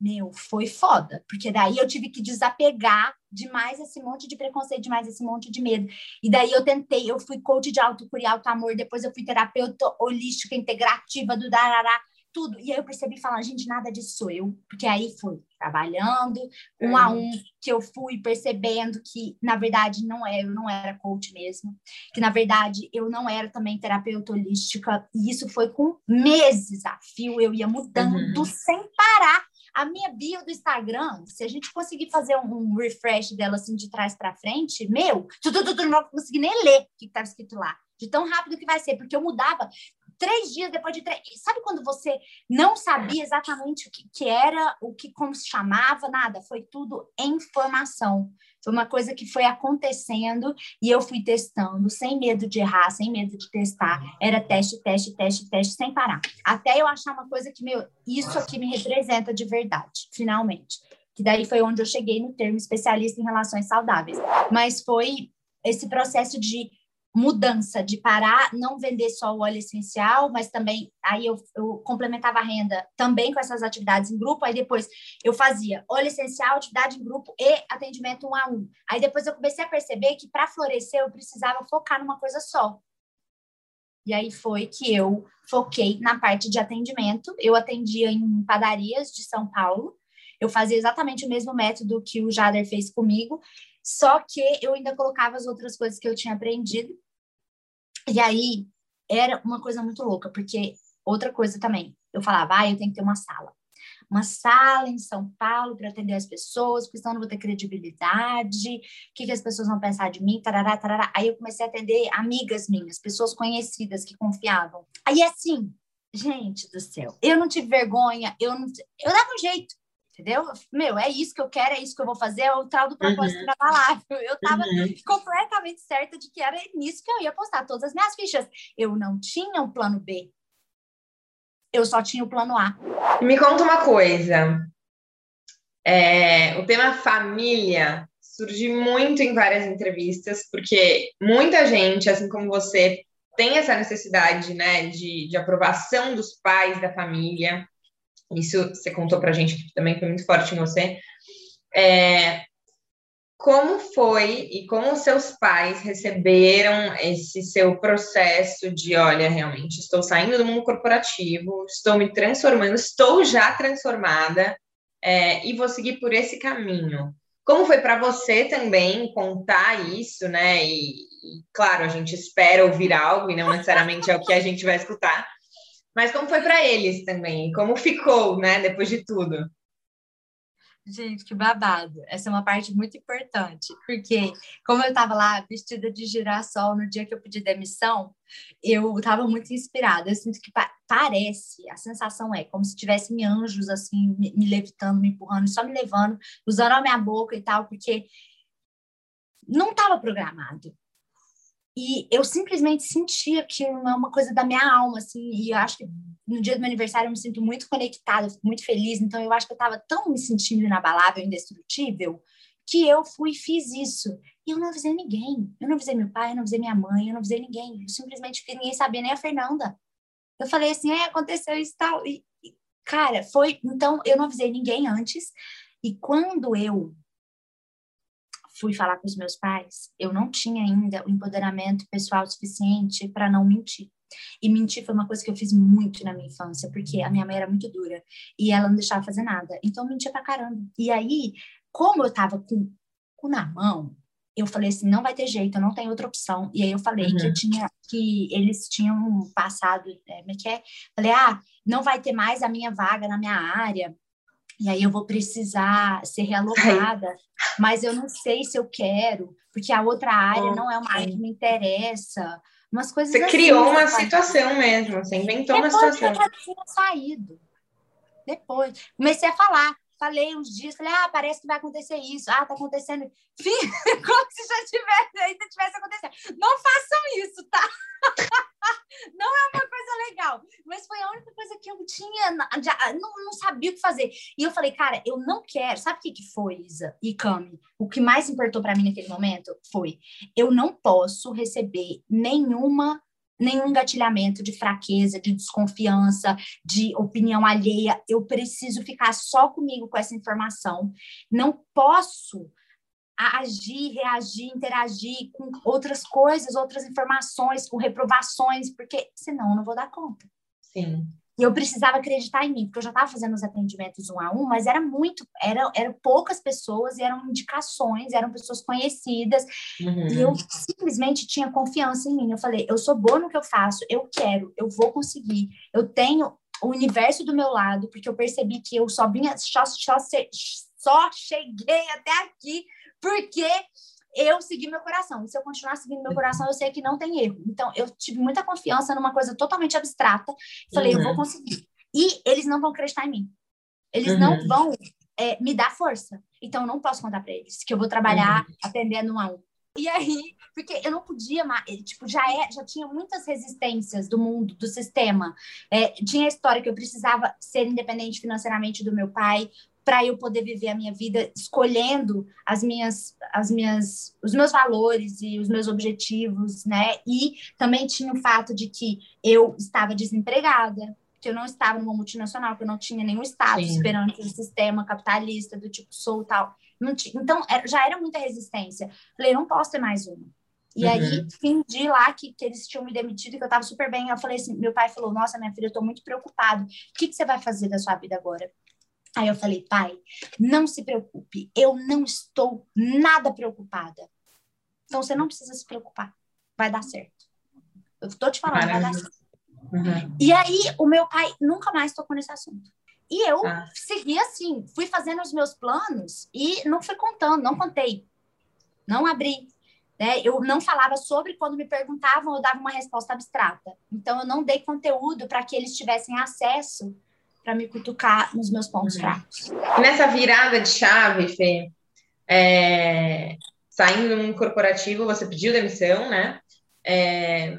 meu, foi foda, porque daí eu tive que desapegar demais esse monte de preconceito, demais esse monte de medo. E daí eu tentei, eu fui coach de autocura e auto-amor, depois eu fui terapeuta holística integrativa do Darará, tudo. E aí eu percebi falar, gente, nada disso sou eu, porque aí foi trabalhando um a um, que eu fui percebendo que, na verdade, não é, eu não era coach mesmo, que, na verdade, eu não era também terapeuta holística, e isso foi com meses a fio, eu ia mudando uhum. sem parar, a minha bio do Instagram, se a gente conseguir fazer um, refresh dela assim de trás para frente, meu, tu, tu, tu, tu, não vou conseguir nem ler o que estava escrito lá, de tão rápido que vai ser, porque eu mudava três dias depois de três. Sabe quando você não sabia exatamente o que, que era, o que como se chamava, nada? Foi tudo informação. Foi uma coisa que foi acontecendo e eu fui testando, sem medo de errar, sem medo de testar. Era teste, teste, teste, teste, sem parar. Até eu achar uma coisa que, meu, isso aqui me representa de verdade, finalmente. Que daí foi onde eu cheguei no termo especialista em relações saudáveis. Mas foi esse processo de mudança de parar, não vender só o óleo essencial, mas também aí eu, eu, complementava a renda também com essas atividades em grupo, aí depois eu fazia óleo essencial, atividade em grupo e atendimento um a um. Aí depois eu comecei a perceber que para florescer eu precisava focar numa coisa só. E aí foi que eu foquei na parte de atendimento. Eu atendia em padarias de São Paulo. Eu fazia exatamente o mesmo método que o Jader fez comigo, só que eu ainda colocava as outras coisas que eu tinha aprendido. E aí era uma coisa muito louca, porque outra coisa também, eu falava, ah, eu tenho que ter uma sala. Uma sala em São Paulo para atender as pessoas, porque senão eu não vou ter credibilidade, o que, que as pessoas vão pensar de mim, tarará, tarará. Aí eu comecei a atender amigas minhas, pessoas conhecidas que confiavam. Aí assim, gente do céu, eu não tive vergonha, eu não. Eu dava um jeito entendeu? Meu, é isso que eu quero, é isso que eu vou fazer, é o tal do propósito uhum. inabalável. Eu estava uhum. completamente certa de que era nisso que eu ia postar todas as minhas fichas. Eu não tinha um plano B. Eu só tinha o plano A. Me conta uma coisa. É, o tema família surge muito em várias entrevistas, porque muita gente, assim como você, tem essa necessidade né, de, de aprovação dos pais da família. Isso você contou para a gente que também foi muito forte em você. É, como foi e como seus pais receberam esse seu processo de, olha, realmente estou saindo do mundo corporativo, estou me transformando, estou já transformada é, e vou seguir por esse caminho. Como foi para você também contar isso, né? E, e, claro, a gente espera ouvir algo e não necessariamente é o que a gente vai escutar, mas como foi para eles também? Como ficou, né, depois de tudo? Gente, que babado. Essa é uma parte muito importante, porque como eu estava lá vestida de girassol no dia que eu pedi demissão, eu estava muito inspirada. Eu sinto que pa parece, a sensação é como se tivessem anjos assim me, me levitando, me empurrando, só me levando, usando a minha boca e tal, porque não estava programado. E eu simplesmente sentia que é uma coisa da minha alma, assim, e eu acho que no dia do meu aniversário eu me sinto muito conectada, muito feliz, então eu acho que eu estava tão me sentindo inabalável, indestrutível, que eu fui e fiz isso. E eu não avisei ninguém. Eu não avisei meu pai, eu não avisei minha mãe, eu não avisei ninguém. Eu simplesmente ninguém sabia, nem a Fernanda. Eu falei assim, é, aconteceu isso e tal. E, cara, foi. Então, eu não avisei ninguém antes. E quando eu fui falar com os meus pais, eu não tinha ainda o empoderamento pessoal suficiente para não mentir. E mentir foi uma coisa que eu fiz muito na minha infância, porque a minha mãe era muito dura e ela não deixava fazer nada. Então eu mentia pra caramba. E aí, como eu tava com o na mão, eu falei assim, não vai ter jeito, eu não tenho outra opção. E aí eu falei uhum. que eu tinha que eles tinham passado, é, como é que é? Falei, ah, não vai ter mais a minha vaga na minha área e aí eu vou precisar ser realocada, mas eu não sei se eu quero, porque a outra área não é uma área que me interessa. Umas coisas Você assim, criou uma situação mesmo, você inventou Depois uma situação. Depois eu já tinha saído. Depois. Comecei a falar falei uns dias, falei, ah, parece que vai acontecer isso, ah, tá acontecendo. Fim, como se já tivesse, ainda tivesse acontecendo. Não façam isso, tá? não é uma coisa legal. Mas foi a única coisa que eu tinha, não, não sabia o que fazer. E eu falei, cara, eu não quero. Sabe o que, que foi, Isa e Cami? O que mais importou para mim naquele momento foi: eu não posso receber nenhuma nenhum engatilhamento de fraqueza, de desconfiança, de opinião alheia. Eu preciso ficar só comigo com essa informação. Não posso agir, reagir, interagir com outras coisas, outras informações, com reprovações, porque senão eu não vou dar conta. Sim. E eu precisava acreditar em mim, porque eu já estava fazendo os atendimentos um a um, mas era muito, era, eram poucas pessoas e eram indicações, eram pessoas conhecidas, uhum. e eu simplesmente tinha confiança em mim. Eu falei, eu sou boa no que eu faço, eu quero, eu vou conseguir, eu tenho o universo do meu lado, porque eu percebi que eu só vinha, só, só, só cheguei até aqui porque eu segui meu coração. E se eu continuar seguindo meu coração, eu sei que não tem erro. Então, eu tive muita confiança numa coisa totalmente abstrata. Falei, uhum. eu vou uhum. conseguir. E eles não vão acreditar em mim. Eles uhum. não vão é, me dar força. Então, eu não posso contar para eles que eu vou trabalhar uhum. atendendo um a um. E aí, porque eu não podia mais, tipo, já, é, já tinha muitas resistências do mundo, do sistema. É, tinha a história que eu precisava ser independente financeiramente do meu pai para eu poder viver a minha vida escolhendo as minhas, as minhas, os meus valores e os meus objetivos, né? E também tinha o fato de que eu estava desempregada, que eu não estava numa multinacional, que eu não tinha nenhum status Sim. perante o sistema capitalista do tipo sou tal. Tinha, então, era, já era muita resistência. Falei, não posso ter mais uma. E uhum. aí, fingi lá que, que eles tinham me demitido, que eu estava super bem. Eu falei assim, meu pai falou, nossa, minha filha, eu estou muito preocupado. O que, que você vai fazer da sua vida agora? Aí eu falei, pai, não se preocupe, eu não estou nada preocupada. Então, você não precisa se preocupar, vai dar certo. Eu estou te falando, Maravilha. vai dar certo. Uhum. E aí, o meu pai nunca mais tocou nesse assunto. E eu ah. segui assim, fui fazendo os meus planos e não fui contando, não contei, não abri. Né? Eu não falava sobre quando me perguntavam, eu dava uma resposta abstrata. Então, eu não dei conteúdo para que eles tivessem acesso para me cutucar nos meus pontos uhum. fracos. Nessa virada de chave, Fê, é... saindo num corporativo, você pediu demissão, né? É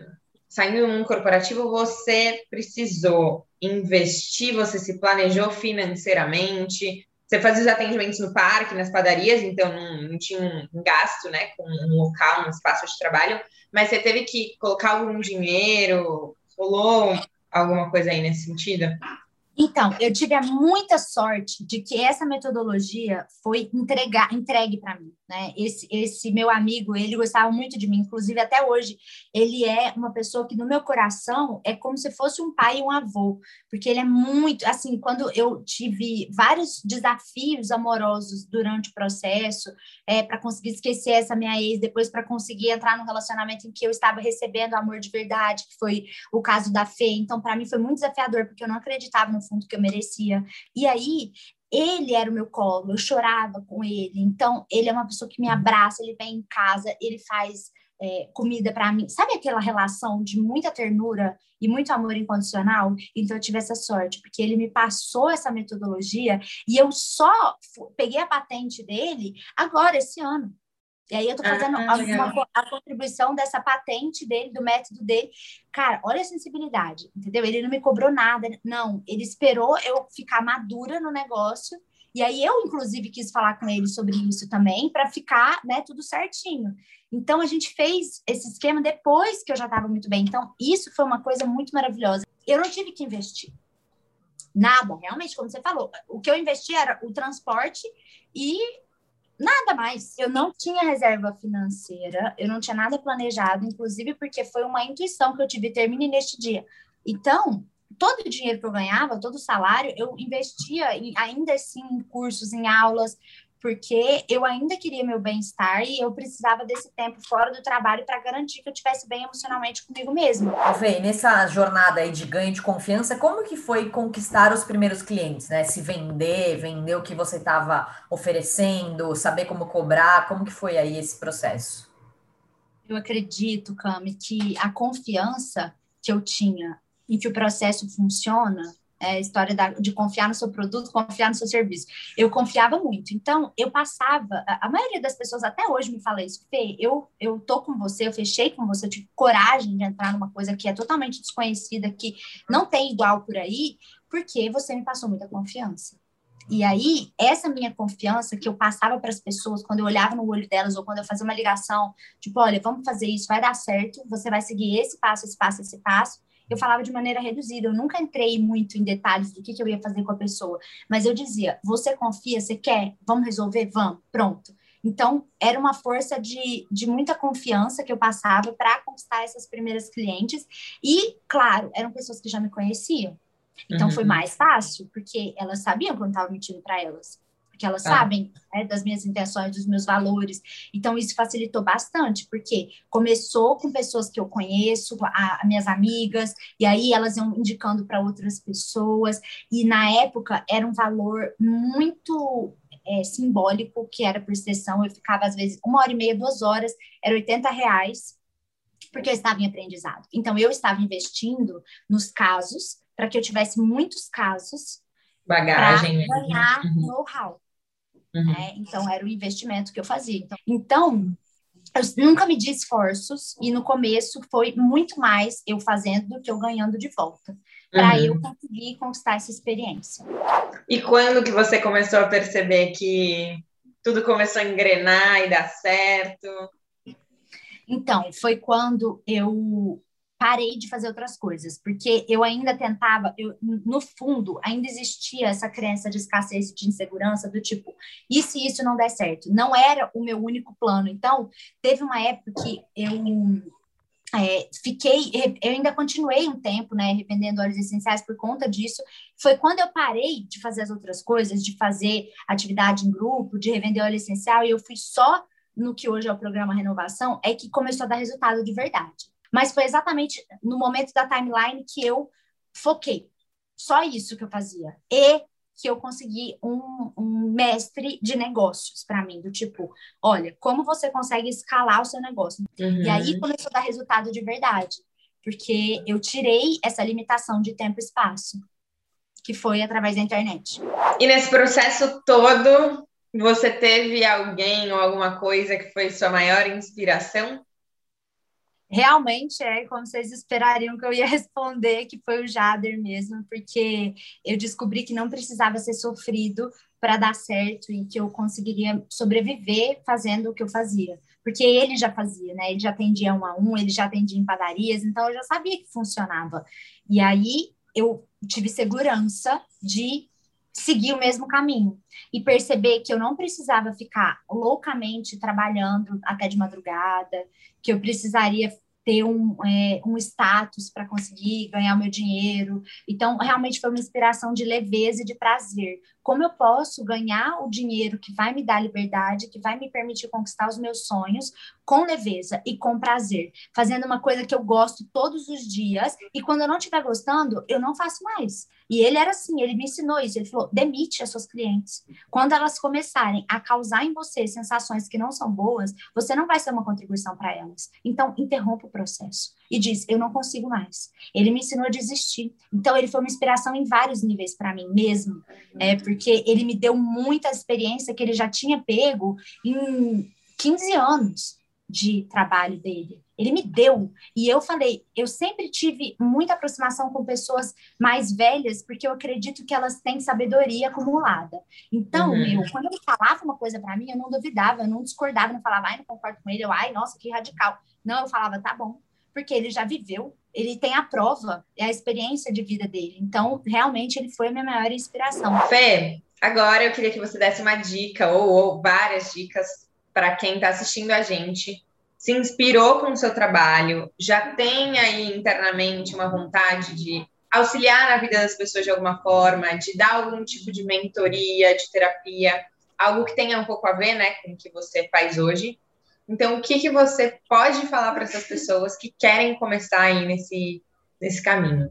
saindo num corporativo, você precisou investir, você se planejou financeiramente, você fazia os atendimentos no parque, nas padarias, então não, não tinha um gasto, né, com um local, um espaço de trabalho, mas você teve que colocar algum dinheiro, rolou alguma coisa aí nesse sentido? Então, eu tive a muita sorte de que essa metodologia foi entregar, entregue para mim, né? Esse, esse meu amigo, ele gostava muito de mim, inclusive até hoje, ele é uma pessoa que no meu coração é como se fosse um pai e um avô, porque ele é muito, assim, quando eu tive vários desafios amorosos durante o processo, é, para conseguir esquecer essa minha ex, depois para conseguir entrar num relacionamento em que eu estava recebendo amor de verdade, que foi o caso da Fê, então para mim foi muito desafiador, porque eu não acreditava no fundo que eu merecia. E aí, ele era o meu colo, eu chorava com ele. Então, ele é uma pessoa que me abraça, ele vem em casa, ele faz é, comida para mim. Sabe aquela relação de muita ternura e muito amor incondicional? Então, eu tive essa sorte, porque ele me passou essa metodologia e eu só peguei a patente dele agora, esse ano. E aí eu tô fazendo ah, uma, a contribuição dessa patente dele, do método dele. Cara, olha a sensibilidade, entendeu? Ele não me cobrou nada, não. Ele esperou eu ficar madura no negócio. E aí eu, inclusive, quis falar com ele sobre isso também, para ficar, né, tudo certinho. Então a gente fez esse esquema depois que eu já estava muito bem. Então isso foi uma coisa muito maravilhosa. Eu não tive que investir nada, realmente, como você falou. O que eu investi era o transporte e nada mais. Eu não tinha reserva financeira, eu não tinha nada planejado, inclusive porque foi uma intuição que eu tive, termine neste dia. Então, todo o dinheiro que eu ganhava, todo o salário, eu investia em, ainda assim em cursos, em aulas, porque eu ainda queria meu bem-estar e eu precisava desse tempo fora do trabalho para garantir que eu estivesse bem emocionalmente comigo mesma. Vê, nessa jornada aí de ganho de confiança, como que foi conquistar os primeiros clientes, né? Se vender, vender o que você estava oferecendo, saber como cobrar, como que foi aí esse processo? Eu acredito, Cami, que a confiança que eu tinha em que o processo funciona é, história da, de confiar no seu produto, confiar no seu serviço. Eu confiava muito. Então, eu passava, a, a, maioria das pessoas até hoje me fala isso, Fê, eu, eu tô com você, eu fechei com você, eu tive coragem de entrar numa coisa que é totalmente desconhecida, que não tem igual por aí, porque você me passou muita confiança. E aí, essa minha confiança que eu passava para as pessoas, quando eu olhava no olho delas, ou quando eu fazia uma ligação, tipo, olha, vamos fazer isso, vai dar certo, você vai seguir esse passo, esse passo, esse passo, eu falava de maneira reduzida, eu nunca entrei muito em detalhes do que, que eu ia fazer com a pessoa, mas eu dizia: você confia, você quer, vamos resolver? Vamos, pronto. Então, era uma força de, de muita confiança que eu passava para conquistar essas primeiras clientes. E, claro, eram pessoas que já me conheciam. Então, uhum. foi mais fácil, porque elas sabiam que eu não estava mentindo para elas porque elas ah. sabem né, das minhas intenções, dos meus valores. Então, isso facilitou bastante, porque começou com pessoas que eu conheço, a, a minhas amigas, e aí elas iam indicando para outras pessoas, e na época era um valor muito é, simbólico, que era por sessão. Eu ficava, às vezes, uma hora e meia, duas horas, era 80 reais, porque eu estava em aprendizado. Então, eu estava investindo nos casos, para que eu tivesse muitos casos. Bagagem. Para ganhar uhum. know-how. Uhum. Né? Então, era o investimento que eu fazia. Então, então eu nunca me di esforços e no começo foi muito mais eu fazendo do que eu ganhando de volta para uhum. eu conseguir conquistar essa experiência. E quando que você começou a perceber que tudo começou a engrenar e dar certo? Então, foi quando eu parei de fazer outras coisas, porque eu ainda tentava, eu, no fundo, ainda existia essa crença de escassez de insegurança, do tipo, e se isso não der certo? Não era o meu único plano. Então, teve uma época que eu é, fiquei, eu ainda continuei um tempo, né, revendendo óleos essenciais por conta disso. Foi quando eu parei de fazer as outras coisas, de fazer atividade em grupo, de revender óleo essencial, e eu fui só no que hoje é o programa Renovação, é que começou a dar resultado de verdade. Mas foi exatamente no momento da timeline que eu foquei. Só isso que eu fazia. E que eu consegui um, um mestre de negócios para mim, do tipo, olha, como você consegue escalar o seu negócio? Uhum. E aí começou a dar resultado de verdade, porque eu tirei essa limitação de tempo e espaço, que foi através da internet. E nesse processo todo, você teve alguém ou alguma coisa que foi sua maior inspiração? Realmente é como vocês esperariam que eu ia responder, que foi o Jader mesmo, porque eu descobri que não precisava ser sofrido para dar certo e que eu conseguiria sobreviver fazendo o que eu fazia. Porque ele já fazia, né? Ele já atendia um a um, ele já atendia em padarias, então eu já sabia que funcionava. E aí eu tive segurança de seguir o mesmo caminho e perceber que eu não precisava ficar loucamente trabalhando até de madrugada, que eu precisaria ter um, é, um status para conseguir ganhar o meu dinheiro. Então, realmente foi uma inspiração de leveza e de prazer. Como eu posso ganhar o dinheiro que vai me dar liberdade, que vai me permitir conquistar os meus sonhos com leveza e com prazer, fazendo uma coisa que eu gosto todos os dias e quando eu não estiver gostando, eu não faço mais. E ele era assim, ele me ensinou isso. Ele falou: demite as suas clientes. Quando elas começarem a causar em você sensações que não são boas, você não vai ser uma contribuição para elas. Então, interrompa o processo e diz: eu não consigo mais. Ele me ensinou a desistir. Então, ele foi uma inspiração em vários níveis para mim mesmo, é porque ele me deu muita experiência que ele já tinha pego em 15 anos de trabalho dele. Ele me deu. E eu falei, eu sempre tive muita aproximação com pessoas mais velhas, porque eu acredito que elas têm sabedoria acumulada. Então, uhum. eu, quando ele falava uma coisa para mim, eu não duvidava, eu não discordava, não falava, ai, não concordo com ele, eu, ai, nossa, que radical. Não, eu falava, tá bom, porque ele já viveu, ele tem a prova, é a experiência de vida dele. Então, realmente, ele foi a minha maior inspiração. Fê, agora eu queria que você desse uma dica, ou, ou várias dicas, para quem está assistindo a gente se inspirou com o seu trabalho, já tem aí internamente uma vontade de auxiliar na vida das pessoas de alguma forma, de dar algum tipo de mentoria, de terapia, algo que tenha um pouco a ver, né, com o que você faz hoje. Então, o que, que você pode falar para essas pessoas que querem começar aí nesse, nesse caminho?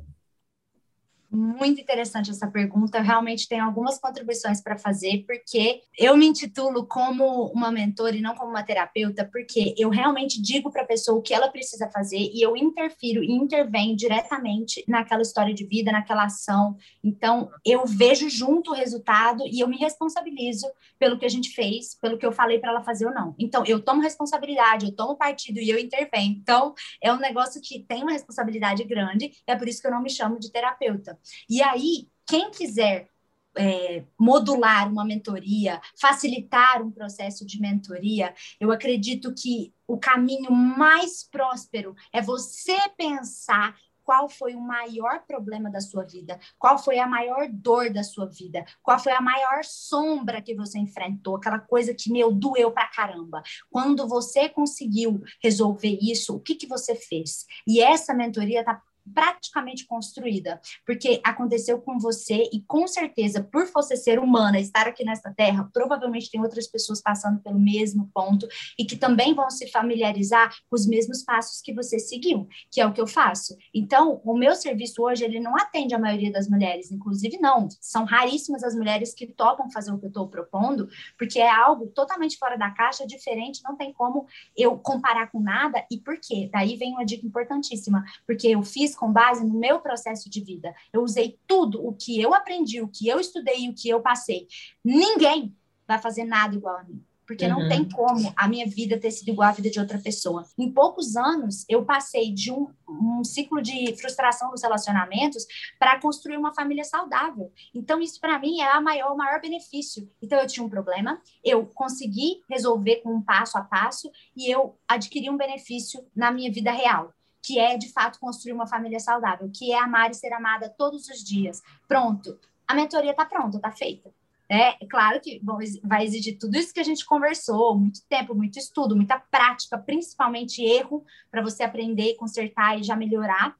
Muito interessante essa pergunta. Eu realmente tenho algumas contribuições para fazer, porque eu me intitulo como uma mentora e não como uma terapeuta, porque eu realmente digo para a pessoa o que ela precisa fazer e eu interfiro e intervenho diretamente naquela história de vida, naquela ação. Então, eu vejo junto o resultado e eu me responsabilizo pelo que a gente fez, pelo que eu falei para ela fazer ou não. Então, eu tomo responsabilidade, eu tomo partido e eu intervenho. Então, é um negócio que tem uma responsabilidade grande, é por isso que eu não me chamo de terapeuta. E aí, quem quiser é, modular uma mentoria, facilitar um processo de mentoria, eu acredito que o caminho mais próspero é você pensar qual foi o maior problema da sua vida, qual foi a maior dor da sua vida, qual foi a maior sombra que você enfrentou, aquela coisa que, meu, doeu pra caramba. Quando você conseguiu resolver isso, o que, que você fez? E essa mentoria tá praticamente construída, porque aconteceu com você e com certeza, por você ser humana, estar aqui nesta terra, provavelmente tem outras pessoas passando pelo mesmo ponto e que também vão se familiarizar com os mesmos passos que você seguiu, que é o que eu faço. Então, o meu serviço hoje, ele não atende a maioria das mulheres, inclusive não, são raríssimas as mulheres que topam fazer o que eu estou propondo, porque é algo totalmente fora da caixa, diferente, não tem como eu comparar com nada, e por quê? Daí vem uma dica importantíssima, porque eu fiz com base no meu processo de vida. Eu usei tudo o que eu aprendi, o que eu estudei, o que eu passei. Ninguém vai fazer nada igual a mim porque uhum. não tem como a minha vida ter sido igual à vida de outra pessoa. Em poucos anos, eu passei de um, um ciclo de frustração nos relacionamentos para construir uma família saudável. Então, isso para mim é maior, o maior benefício. Então, eu tinha um problema, eu consegui resolver com um passo a passo e eu adquiri um benefício na minha vida real que é de fato construir uma família saudável, que é amar e ser amada todos os dias. Pronto, a mentoria está pronta, está feita. É, é claro que bom, vai exigir tudo isso que a gente conversou, muito tempo, muito estudo, muita prática, principalmente erro, para você aprender, consertar e já melhorar.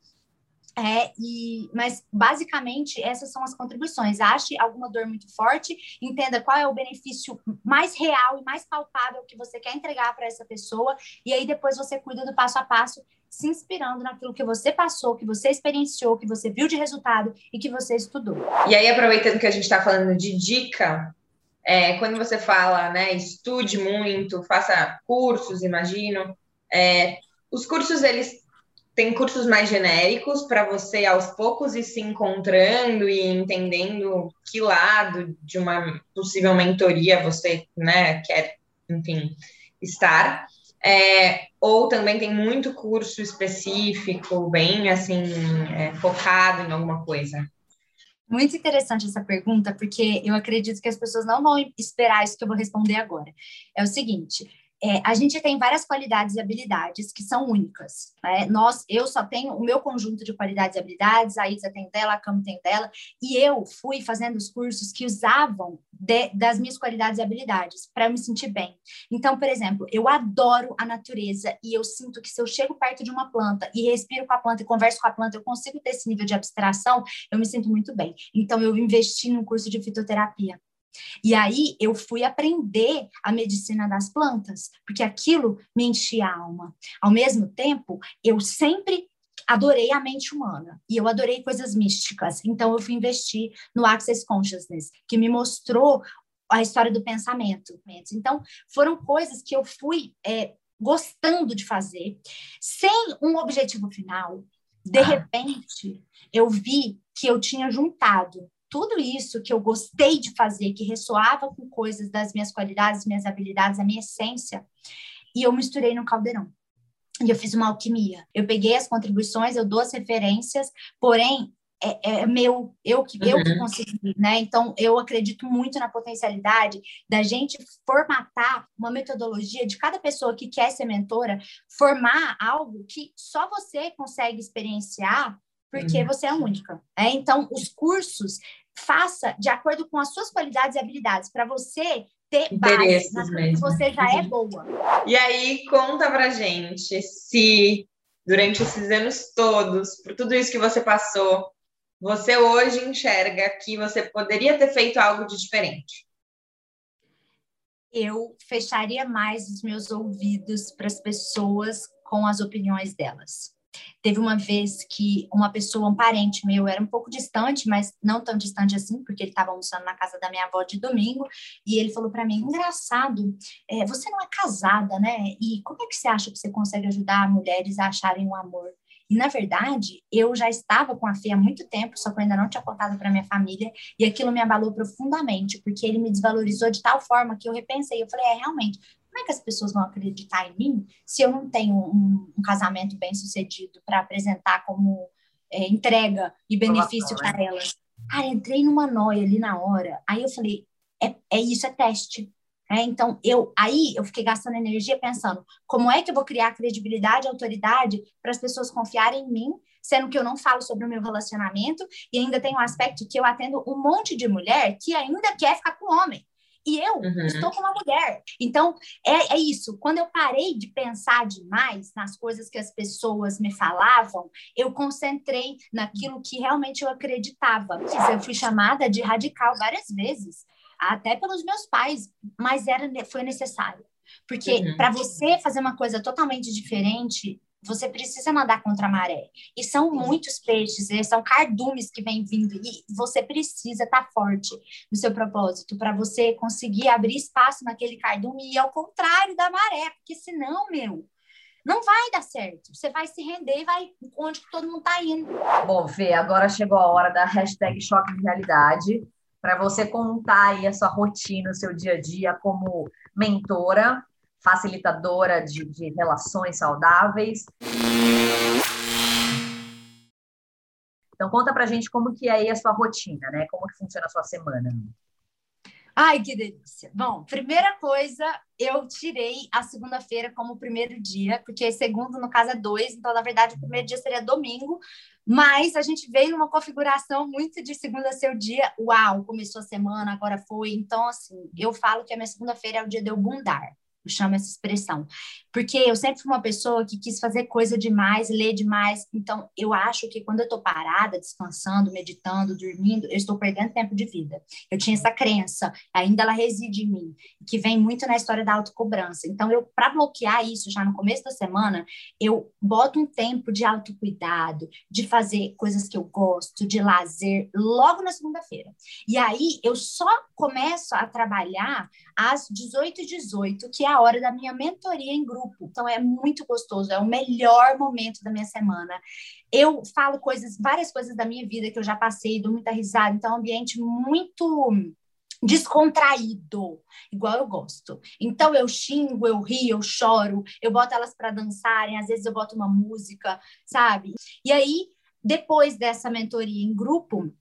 É, e, mas basicamente essas são as contribuições. Ache alguma dor muito forte, entenda qual é o benefício mais real e mais palpável que você quer entregar para essa pessoa, e aí depois você cuida do passo a passo, se inspirando naquilo que você passou, que você experienciou, que você viu de resultado e que você estudou. E aí, aproveitando que a gente está falando de dica, é, quando você fala, né, estude muito, faça cursos, imagino, é, os cursos eles tem cursos mais genéricos para você aos poucos ir se encontrando e entendendo que lado de uma possível mentoria você né, quer, enfim, estar. É, ou também tem muito curso específico, bem assim, é, focado em alguma coisa. Muito interessante essa pergunta, porque eu acredito que as pessoas não vão esperar isso que eu vou responder agora. É o seguinte: é, a gente tem várias qualidades e habilidades que são únicas. Né? Nós, eu só tenho o meu conjunto de qualidades e habilidades, a Isa tem dela, a Cam tem dela, e eu fui fazendo os cursos que usavam de, das minhas qualidades e habilidades para eu me sentir bem. Então, por exemplo, eu adoro a natureza e eu sinto que se eu chego perto de uma planta e respiro com a planta e converso com a planta, eu consigo ter esse nível de abstração, eu me sinto muito bem. Então, eu investi no curso de fitoterapia. E aí eu fui aprender a medicina das plantas, porque aquilo me enchia a alma. Ao mesmo tempo, eu sempre adorei a mente humana e eu adorei coisas místicas. Então eu fui investir no Access Consciousness, que me mostrou a história do pensamento. Então foram coisas que eu fui é, gostando de fazer, sem um objetivo final. De ah. repente, eu vi que eu tinha juntado tudo isso que eu gostei de fazer, que ressoava com coisas das minhas qualidades, minhas habilidades, a minha essência, e eu misturei no caldeirão. E eu fiz uma alquimia. Eu peguei as contribuições, eu dou as referências, porém é, é, meu, eu que eu que uhum. consegui, né? Então eu acredito muito na potencialidade da gente formatar uma metodologia de cada pessoa que quer ser mentora, formar algo que só você consegue experienciar porque uhum. você é única. É? Então, os cursos, faça de acordo com as suas qualidades e habilidades, para você ter base nas que você já é boa. E aí, conta pra gente se durante esses anos todos, por tudo isso que você passou, você hoje enxerga que você poderia ter feito algo de diferente? Eu fecharia mais os meus ouvidos para as pessoas com as opiniões delas. Teve uma vez que uma pessoa, um parente meu, era um pouco distante, mas não tão distante assim, porque ele estava almoçando na casa da minha avó de domingo, e ele falou para mim: engraçado, é, você não é casada, né? E como é que você acha que você consegue ajudar mulheres a acharem o um amor? E, na verdade, eu já estava com a fé há muito tempo, só que eu ainda não tinha contado para minha família, e aquilo me abalou profundamente, porque ele me desvalorizou de tal forma que eu repensei. Eu falei, é, realmente, como é que as pessoas vão acreditar em mim se eu não tenho um, um casamento bem sucedido para apresentar como é, entrega e benefício para né? elas? Cara, entrei numa noia ali na hora. Aí eu falei, é, é isso, é teste. É, então, eu aí eu fiquei gastando energia pensando como é que eu vou criar credibilidade e autoridade para as pessoas confiarem em mim, sendo que eu não falo sobre o meu relacionamento e ainda tem um aspecto que eu atendo um monte de mulher que ainda quer ficar com homem. E eu uhum. estou com uma mulher. Então, é, é isso. Quando eu parei de pensar demais nas coisas que as pessoas me falavam, eu concentrei naquilo que realmente eu acreditava. Eu fui chamada de radical várias vezes, até pelos meus pais, mas era, foi necessário. Porque uhum. para você fazer uma coisa totalmente diferente, você precisa nadar contra a maré. E são muitos peixes, são cardumes que vêm vindo. E você precisa estar tá forte no seu propósito para você conseguir abrir espaço naquele cardume e ao contrário da maré, porque senão, meu, não vai dar certo. Você vai se render e vai onde todo mundo está indo. Bom, Fê, agora chegou a hora da hashtag choque de realidade para você contar aí a sua rotina, o seu dia a dia como mentora facilitadora de, de relações saudáveis. Então conta pra gente como que é aí a sua rotina, né? Como que funciona a sua semana. Ai, que delícia. Bom, primeira coisa, eu tirei a segunda-feira como primeiro dia, porque segundo, no caso, é dois, então, na verdade, o primeiro dia seria domingo, mas a gente veio numa configuração muito de segunda ser o dia, uau, começou a semana, agora foi. Então, assim, eu falo que a minha segunda-feira é o dia de eu bundar eu chamo essa expressão. Porque eu sempre fui uma pessoa que quis fazer coisa demais, ler demais. Então, eu acho que quando eu estou parada, descansando, meditando, dormindo, eu estou perdendo tempo de vida. Eu tinha essa crença, ainda ela reside em mim, que vem muito na história da autocobrança. Então, eu para bloquear isso já no começo da semana, eu boto um tempo de autocuidado, de fazer coisas que eu gosto, de lazer, logo na segunda-feira. E aí, eu só começo a trabalhar às 18h18, que é a hora da minha mentoria em grupo. Então é muito gostoso, é o melhor momento da minha semana. Eu falo coisas, várias coisas da minha vida que eu já passei, dou muita risada, então é um ambiente muito descontraído, igual eu gosto. Então eu xingo, eu rio, eu choro, eu boto elas para dançarem, às vezes eu boto uma música, sabe? E aí, depois dessa mentoria em grupo,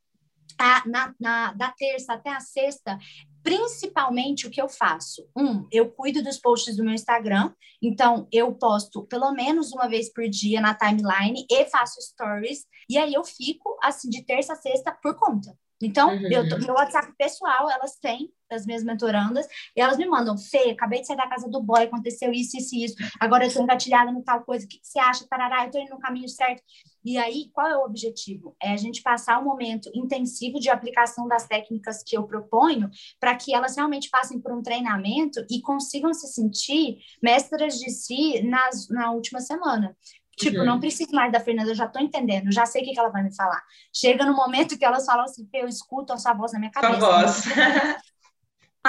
a, na, na, da terça até a sexta, principalmente o que eu faço. Um, eu cuido dos posts do meu Instagram, então eu posto pelo menos uma vez por dia na timeline e faço stories, e aí eu fico assim de terça a sexta por conta. Então, uhum. eu, meu WhatsApp pessoal, elas têm, as minhas mentorandas, e elas me mandam, Fê, acabei de sair da casa do boy, aconteceu isso, isso e isso, agora eu tô engatilhada no tal coisa, o que, que você acha? Tarará, eu tô indo no caminho certo. E aí, qual é o objetivo? É a gente passar um momento intensivo de aplicação das técnicas que eu proponho, para que elas realmente passem por um treinamento e consigam se sentir mestras de si nas, na última semana. Tipo, uhum. não preciso mais da Fernanda, eu já tô entendendo, já sei o que, que ela vai me falar. Chega no momento que elas falam assim, eu escuto a sua voz na minha cabeça. Sua voz.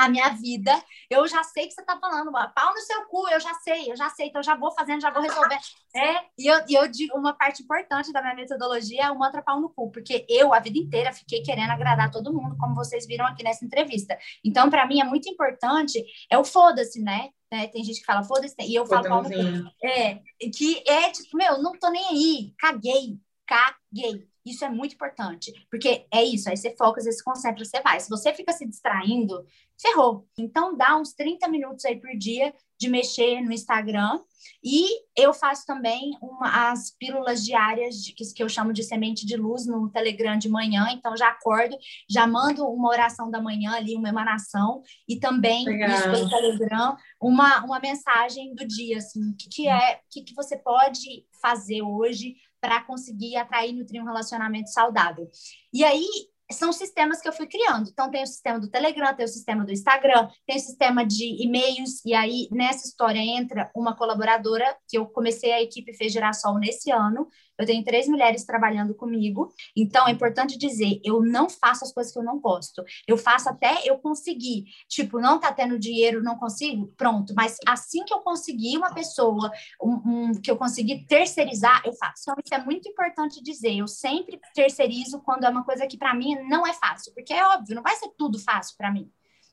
a minha vida, eu já sei que você tá falando, pau no seu cu, eu já sei, eu já sei, então já vou fazendo, já vou resolvendo. É, e eu, e eu digo, uma parte importante da minha metodologia é o mantra pau no cu, porque eu, a vida inteira, fiquei querendo agradar todo mundo, como vocês viram aqui nessa entrevista. Então, para mim, é muito importante, é o foda-se, né? Né? Tem gente que fala, foda-se, e eu falo, pau no cu. É, que é tipo, meu, não tô nem aí, caguei, caguei. Isso é muito importante, porque é isso, aí você foca, você se concentra, você vai. Se você fica se distraindo, ferrou. Então, dá uns 30 minutos aí por dia de mexer no Instagram. E eu faço também uma, as pílulas diárias, de, que, que eu chamo de semente de luz, no Telegram de manhã. Então, já acordo, já mando uma oração da manhã ali, uma emanação, e também isso pelo Telegram, uma, uma mensagem do dia, assim, o que, que é, o que, que você pode fazer hoje para conseguir atrair e nutrir um relacionamento saudável. E aí, são sistemas que eu fui criando. Então, tem o sistema do Telegram, tem o sistema do Instagram, tem o sistema de e-mails, e aí nessa história entra uma colaboradora, que eu comecei a equipe Fez Girassol nesse ano. Eu tenho três mulheres trabalhando comigo, então é importante dizer: eu não faço as coisas que eu não gosto. Eu faço até eu conseguir. Tipo, não tá tendo dinheiro, não consigo, pronto. Mas assim que eu conseguir uma pessoa, um, um, que eu conseguir terceirizar, eu faço. Então, isso é muito importante dizer. Eu sempre terceirizo quando é uma coisa que para mim não é fácil, porque é óbvio, não vai ser tudo fácil para mim.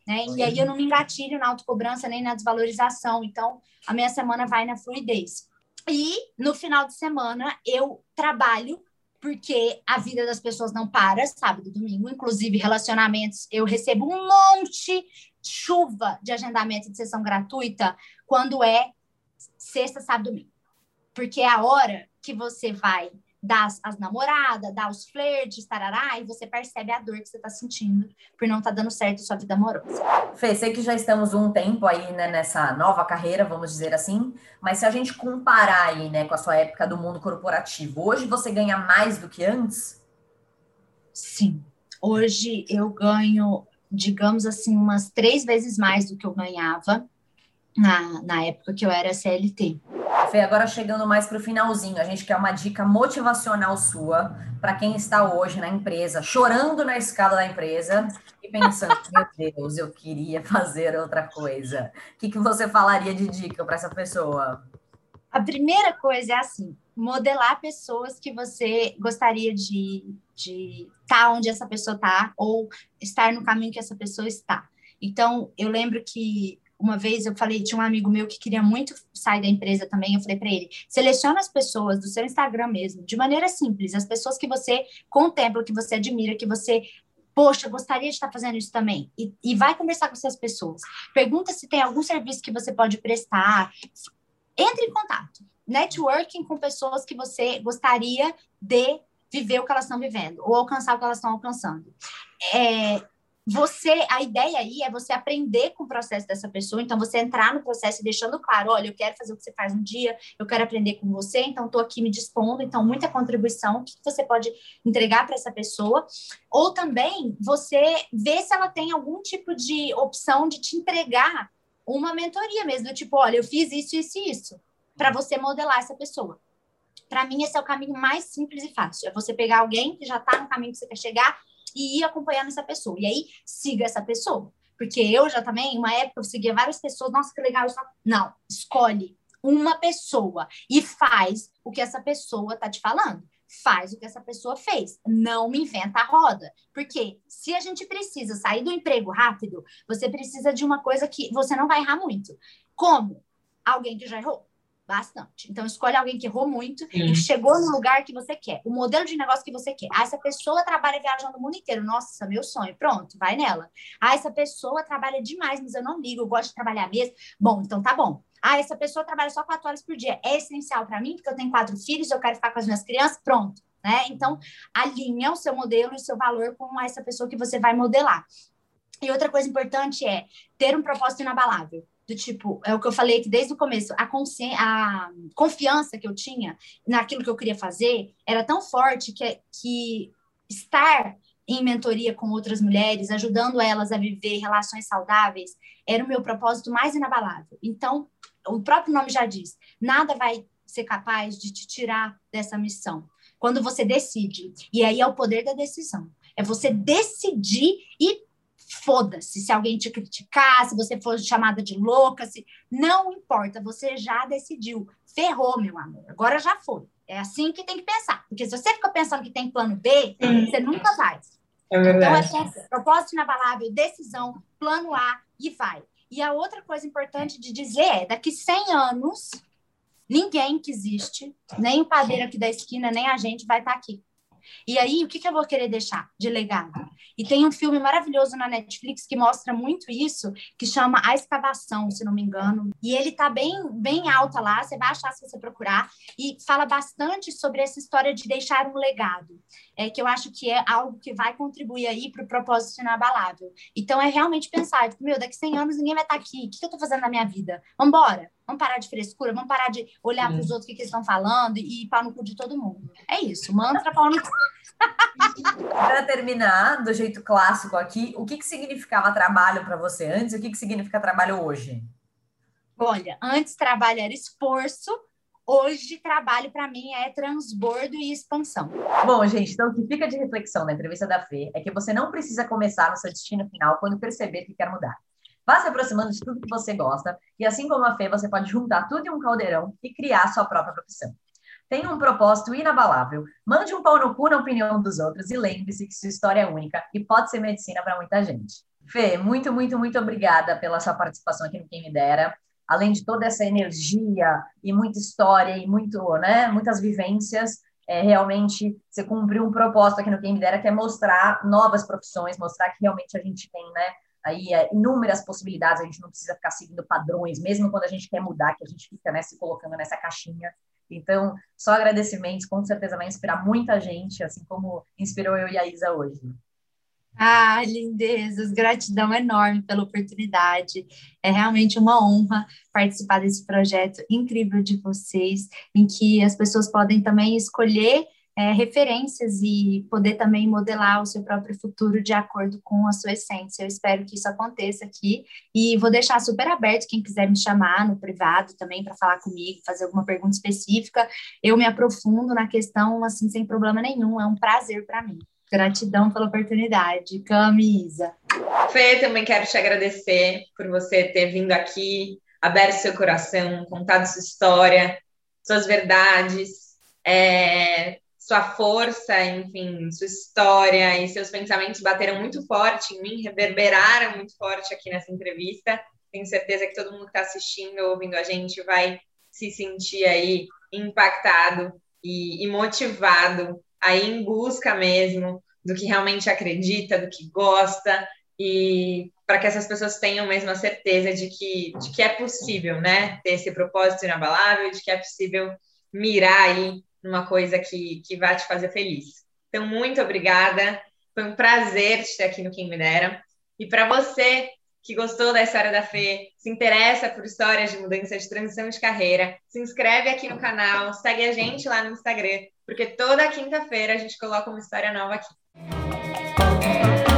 Né? E aí eu não me engatilho na autocobrança nem na desvalorização. Então, a minha semana vai na fluidez. E no final de semana eu trabalho porque a vida das pessoas não para, sábado domingo, inclusive relacionamentos, eu recebo um monte, chuva de agendamento de sessão gratuita quando é sexta, sábado, domingo. Porque é a hora que você vai dá as namoradas, dá os flertes, tarará, e você percebe a dor que você está sentindo por não estar tá dando certo sua vida amorosa. Fê, sei que já estamos um tempo aí, né, nessa nova carreira, vamos dizer assim, mas se a gente comparar aí, né, com a sua época do mundo corporativo, hoje você ganha mais do que antes? Sim. Hoje eu ganho, digamos assim, umas três vezes mais do que eu ganhava na, na época que eu era CLT. Fê, agora chegando mais para o finalzinho, a gente quer uma dica motivacional sua para quem está hoje na empresa, chorando na escada da empresa e pensando, meu Deus, eu queria fazer outra coisa. O que, que você falaria de dica para essa pessoa? A primeira coisa é assim, modelar pessoas que você gostaria de de estar tá onde essa pessoa está ou estar no caminho que essa pessoa está. Então, eu lembro que uma vez eu falei, tinha um amigo meu que queria muito sair da empresa também, eu falei para ele, seleciona as pessoas do seu Instagram mesmo, de maneira simples, as pessoas que você contempla, que você admira, que você poxa, gostaria de estar fazendo isso também. E, e, vai conversar com essas pessoas. Pergunta se tem algum serviço que você pode prestar. Entre em contato. Networking com pessoas que você gostaria de viver o que elas estão vivendo, ou alcançar o que elas estão alcançando. É, você, a ideia aí é você aprender com o processo dessa pessoa, então você entrar no processo e deixando claro, olha, eu quero fazer o que você faz um dia, eu quero aprender com você, então estou aqui me dispondo, então muita contribuição, o que você pode entregar para essa pessoa, ou também você ver se ela tem algum tipo de opção de te entregar uma mentoria mesmo, tipo, olha, eu fiz isso, isso e isso, para você modelar essa pessoa. Para mim, esse é o caminho mais simples e fácil. É você pegar alguém que já está no caminho que você quer chegar e ir acompanhando essa pessoa. E aí, siga essa pessoa. Porque eu já também, uma época, eu seguia várias pessoas. Nossa, que legal. Só... Não, escolhe uma pessoa e faz o que essa pessoa tá te falando. Faz o que essa pessoa fez. Não me inventa a roda. Porque se a gente precisa sair do emprego rápido, você precisa de uma coisa que você não vai errar muito. Como? Alguém que já errou Bastante. Então, escolhe alguém que errou muito Sim. e chegou no lugar que você quer, o modelo de negócio que você quer. Ah, essa pessoa trabalha viajando o mundo inteiro. Nossa, meu sonho. Pronto, vai nela. Ah, essa pessoa trabalha demais, mas eu não ligo, eu gosto de trabalhar mesmo. Bom, então tá bom. Ah, essa pessoa trabalha só quatro horas por dia. É essencial para mim, porque eu tenho quatro filhos, eu quero ficar com as minhas crianças. Pronto. Né? Então, alinha o seu modelo e o seu valor com essa pessoa que você vai modelar. E outra coisa importante é ter um propósito inabalável do tipo, é o que eu falei que desde o começo, a, a confiança que eu tinha naquilo que eu queria fazer era tão forte que, que estar em mentoria com outras mulheres, ajudando elas a viver relações saudáveis, era o meu propósito mais inabalável. Então, o próprio nome já diz, nada vai ser capaz de te tirar dessa missão. Quando você decide, e aí é o poder da decisão, é você decidir e foda-se se alguém te criticar, se você for chamada de louca, se não importa, você já decidiu. Ferrou, meu amor. Agora já foi. É assim que tem que pensar. Porque se você fica pensando que tem plano B, você nunca vai. É verdade. Então, é propósito inabalável, decisão, plano A e vai. E a outra coisa importante de dizer é: daqui 100 anos, ninguém que existe, nem o padeiro aqui da esquina, nem a gente vai estar aqui. E aí, o que, que eu vou querer deixar de legado? E tem um filme maravilhoso na Netflix que mostra muito isso, que chama A Escavação, se não me engano. E ele tá bem, bem alta lá, você vai achar se você procurar, e fala bastante sobre essa história de deixar um legado, é, que eu acho que é algo que vai contribuir aí para o propósito inabalável. Então, é realmente pensar, tipo, meu, daqui 100 anos ninguém vai estar tá aqui, o que, que eu estou fazendo na minha vida? Vambora! Vamos parar de frescura, vamos parar de olhar para os outros o que, que eles estão falando e, e pau no cu de todo mundo. É isso, mantra pau no cu. para terminar, do jeito clássico aqui, o que, que significava trabalho para você antes e o que, que significa trabalho hoje? Olha, antes trabalho era esforço, hoje trabalho para mim é transbordo e expansão. Bom, gente, então o que fica de reflexão na entrevista da Fê é que você não precisa começar no seu destino final quando perceber que quer mudar. Vá se aproximando de tudo que você gosta e, assim como a Fê, você pode juntar tudo em um caldeirão e criar sua própria profissão. Tenha um propósito inabalável, mande um pau no cu na opinião dos outros e lembre-se que sua história é única e pode ser medicina para muita gente. Fê, muito, muito, muito obrigada pela sua participação aqui no Quem Me Dera. Além de toda essa energia e muita história e muito, né, muitas vivências, é, realmente você cumpriu um propósito aqui no Quem Me Dera, que é mostrar novas profissões, mostrar que realmente a gente tem, né, aí é, inúmeras possibilidades, a gente não precisa ficar seguindo padrões, mesmo quando a gente quer mudar, que a gente fica né, se colocando nessa caixinha. Então, só agradecimentos, com certeza vai inspirar muita gente, assim como inspirou eu e a Isa hoje. Ah, lindezas, gratidão enorme pela oportunidade. É realmente uma honra participar desse projeto incrível de vocês, em que as pessoas podem também escolher é, referências e poder também modelar o seu próprio futuro de acordo com a sua essência. Eu espero que isso aconteça aqui e vou deixar super aberto quem quiser me chamar no privado também para falar comigo, fazer alguma pergunta específica. Eu me aprofundo na questão assim sem problema nenhum. É um prazer para mim. Gratidão pela oportunidade. Camisa. Fê, também quero te agradecer por você ter vindo aqui, aberto seu coração, contado sua história, suas verdades, é, sua força, enfim, sua história e seus pensamentos bateram muito forte em mim, reverberaram muito forte aqui nessa entrevista. Tenho certeza que todo mundo que está assistindo, ouvindo a gente, vai se sentir aí impactado e, e motivado aí em busca mesmo do que realmente acredita, do que gosta e para que essas pessoas tenham mesmo a certeza de que, de que é possível, né, ter esse propósito inabalável, de que é possível mirar aí numa coisa que, que vai te fazer feliz. Então, muito obrigada. Foi um prazer te ter aqui no Quem Me Dera. E para você que gostou da história da Fê, se interessa por histórias de mudança de transição de carreira, se inscreve aqui no canal, segue a gente lá no Instagram, porque toda quinta-feira a gente coloca uma história nova aqui.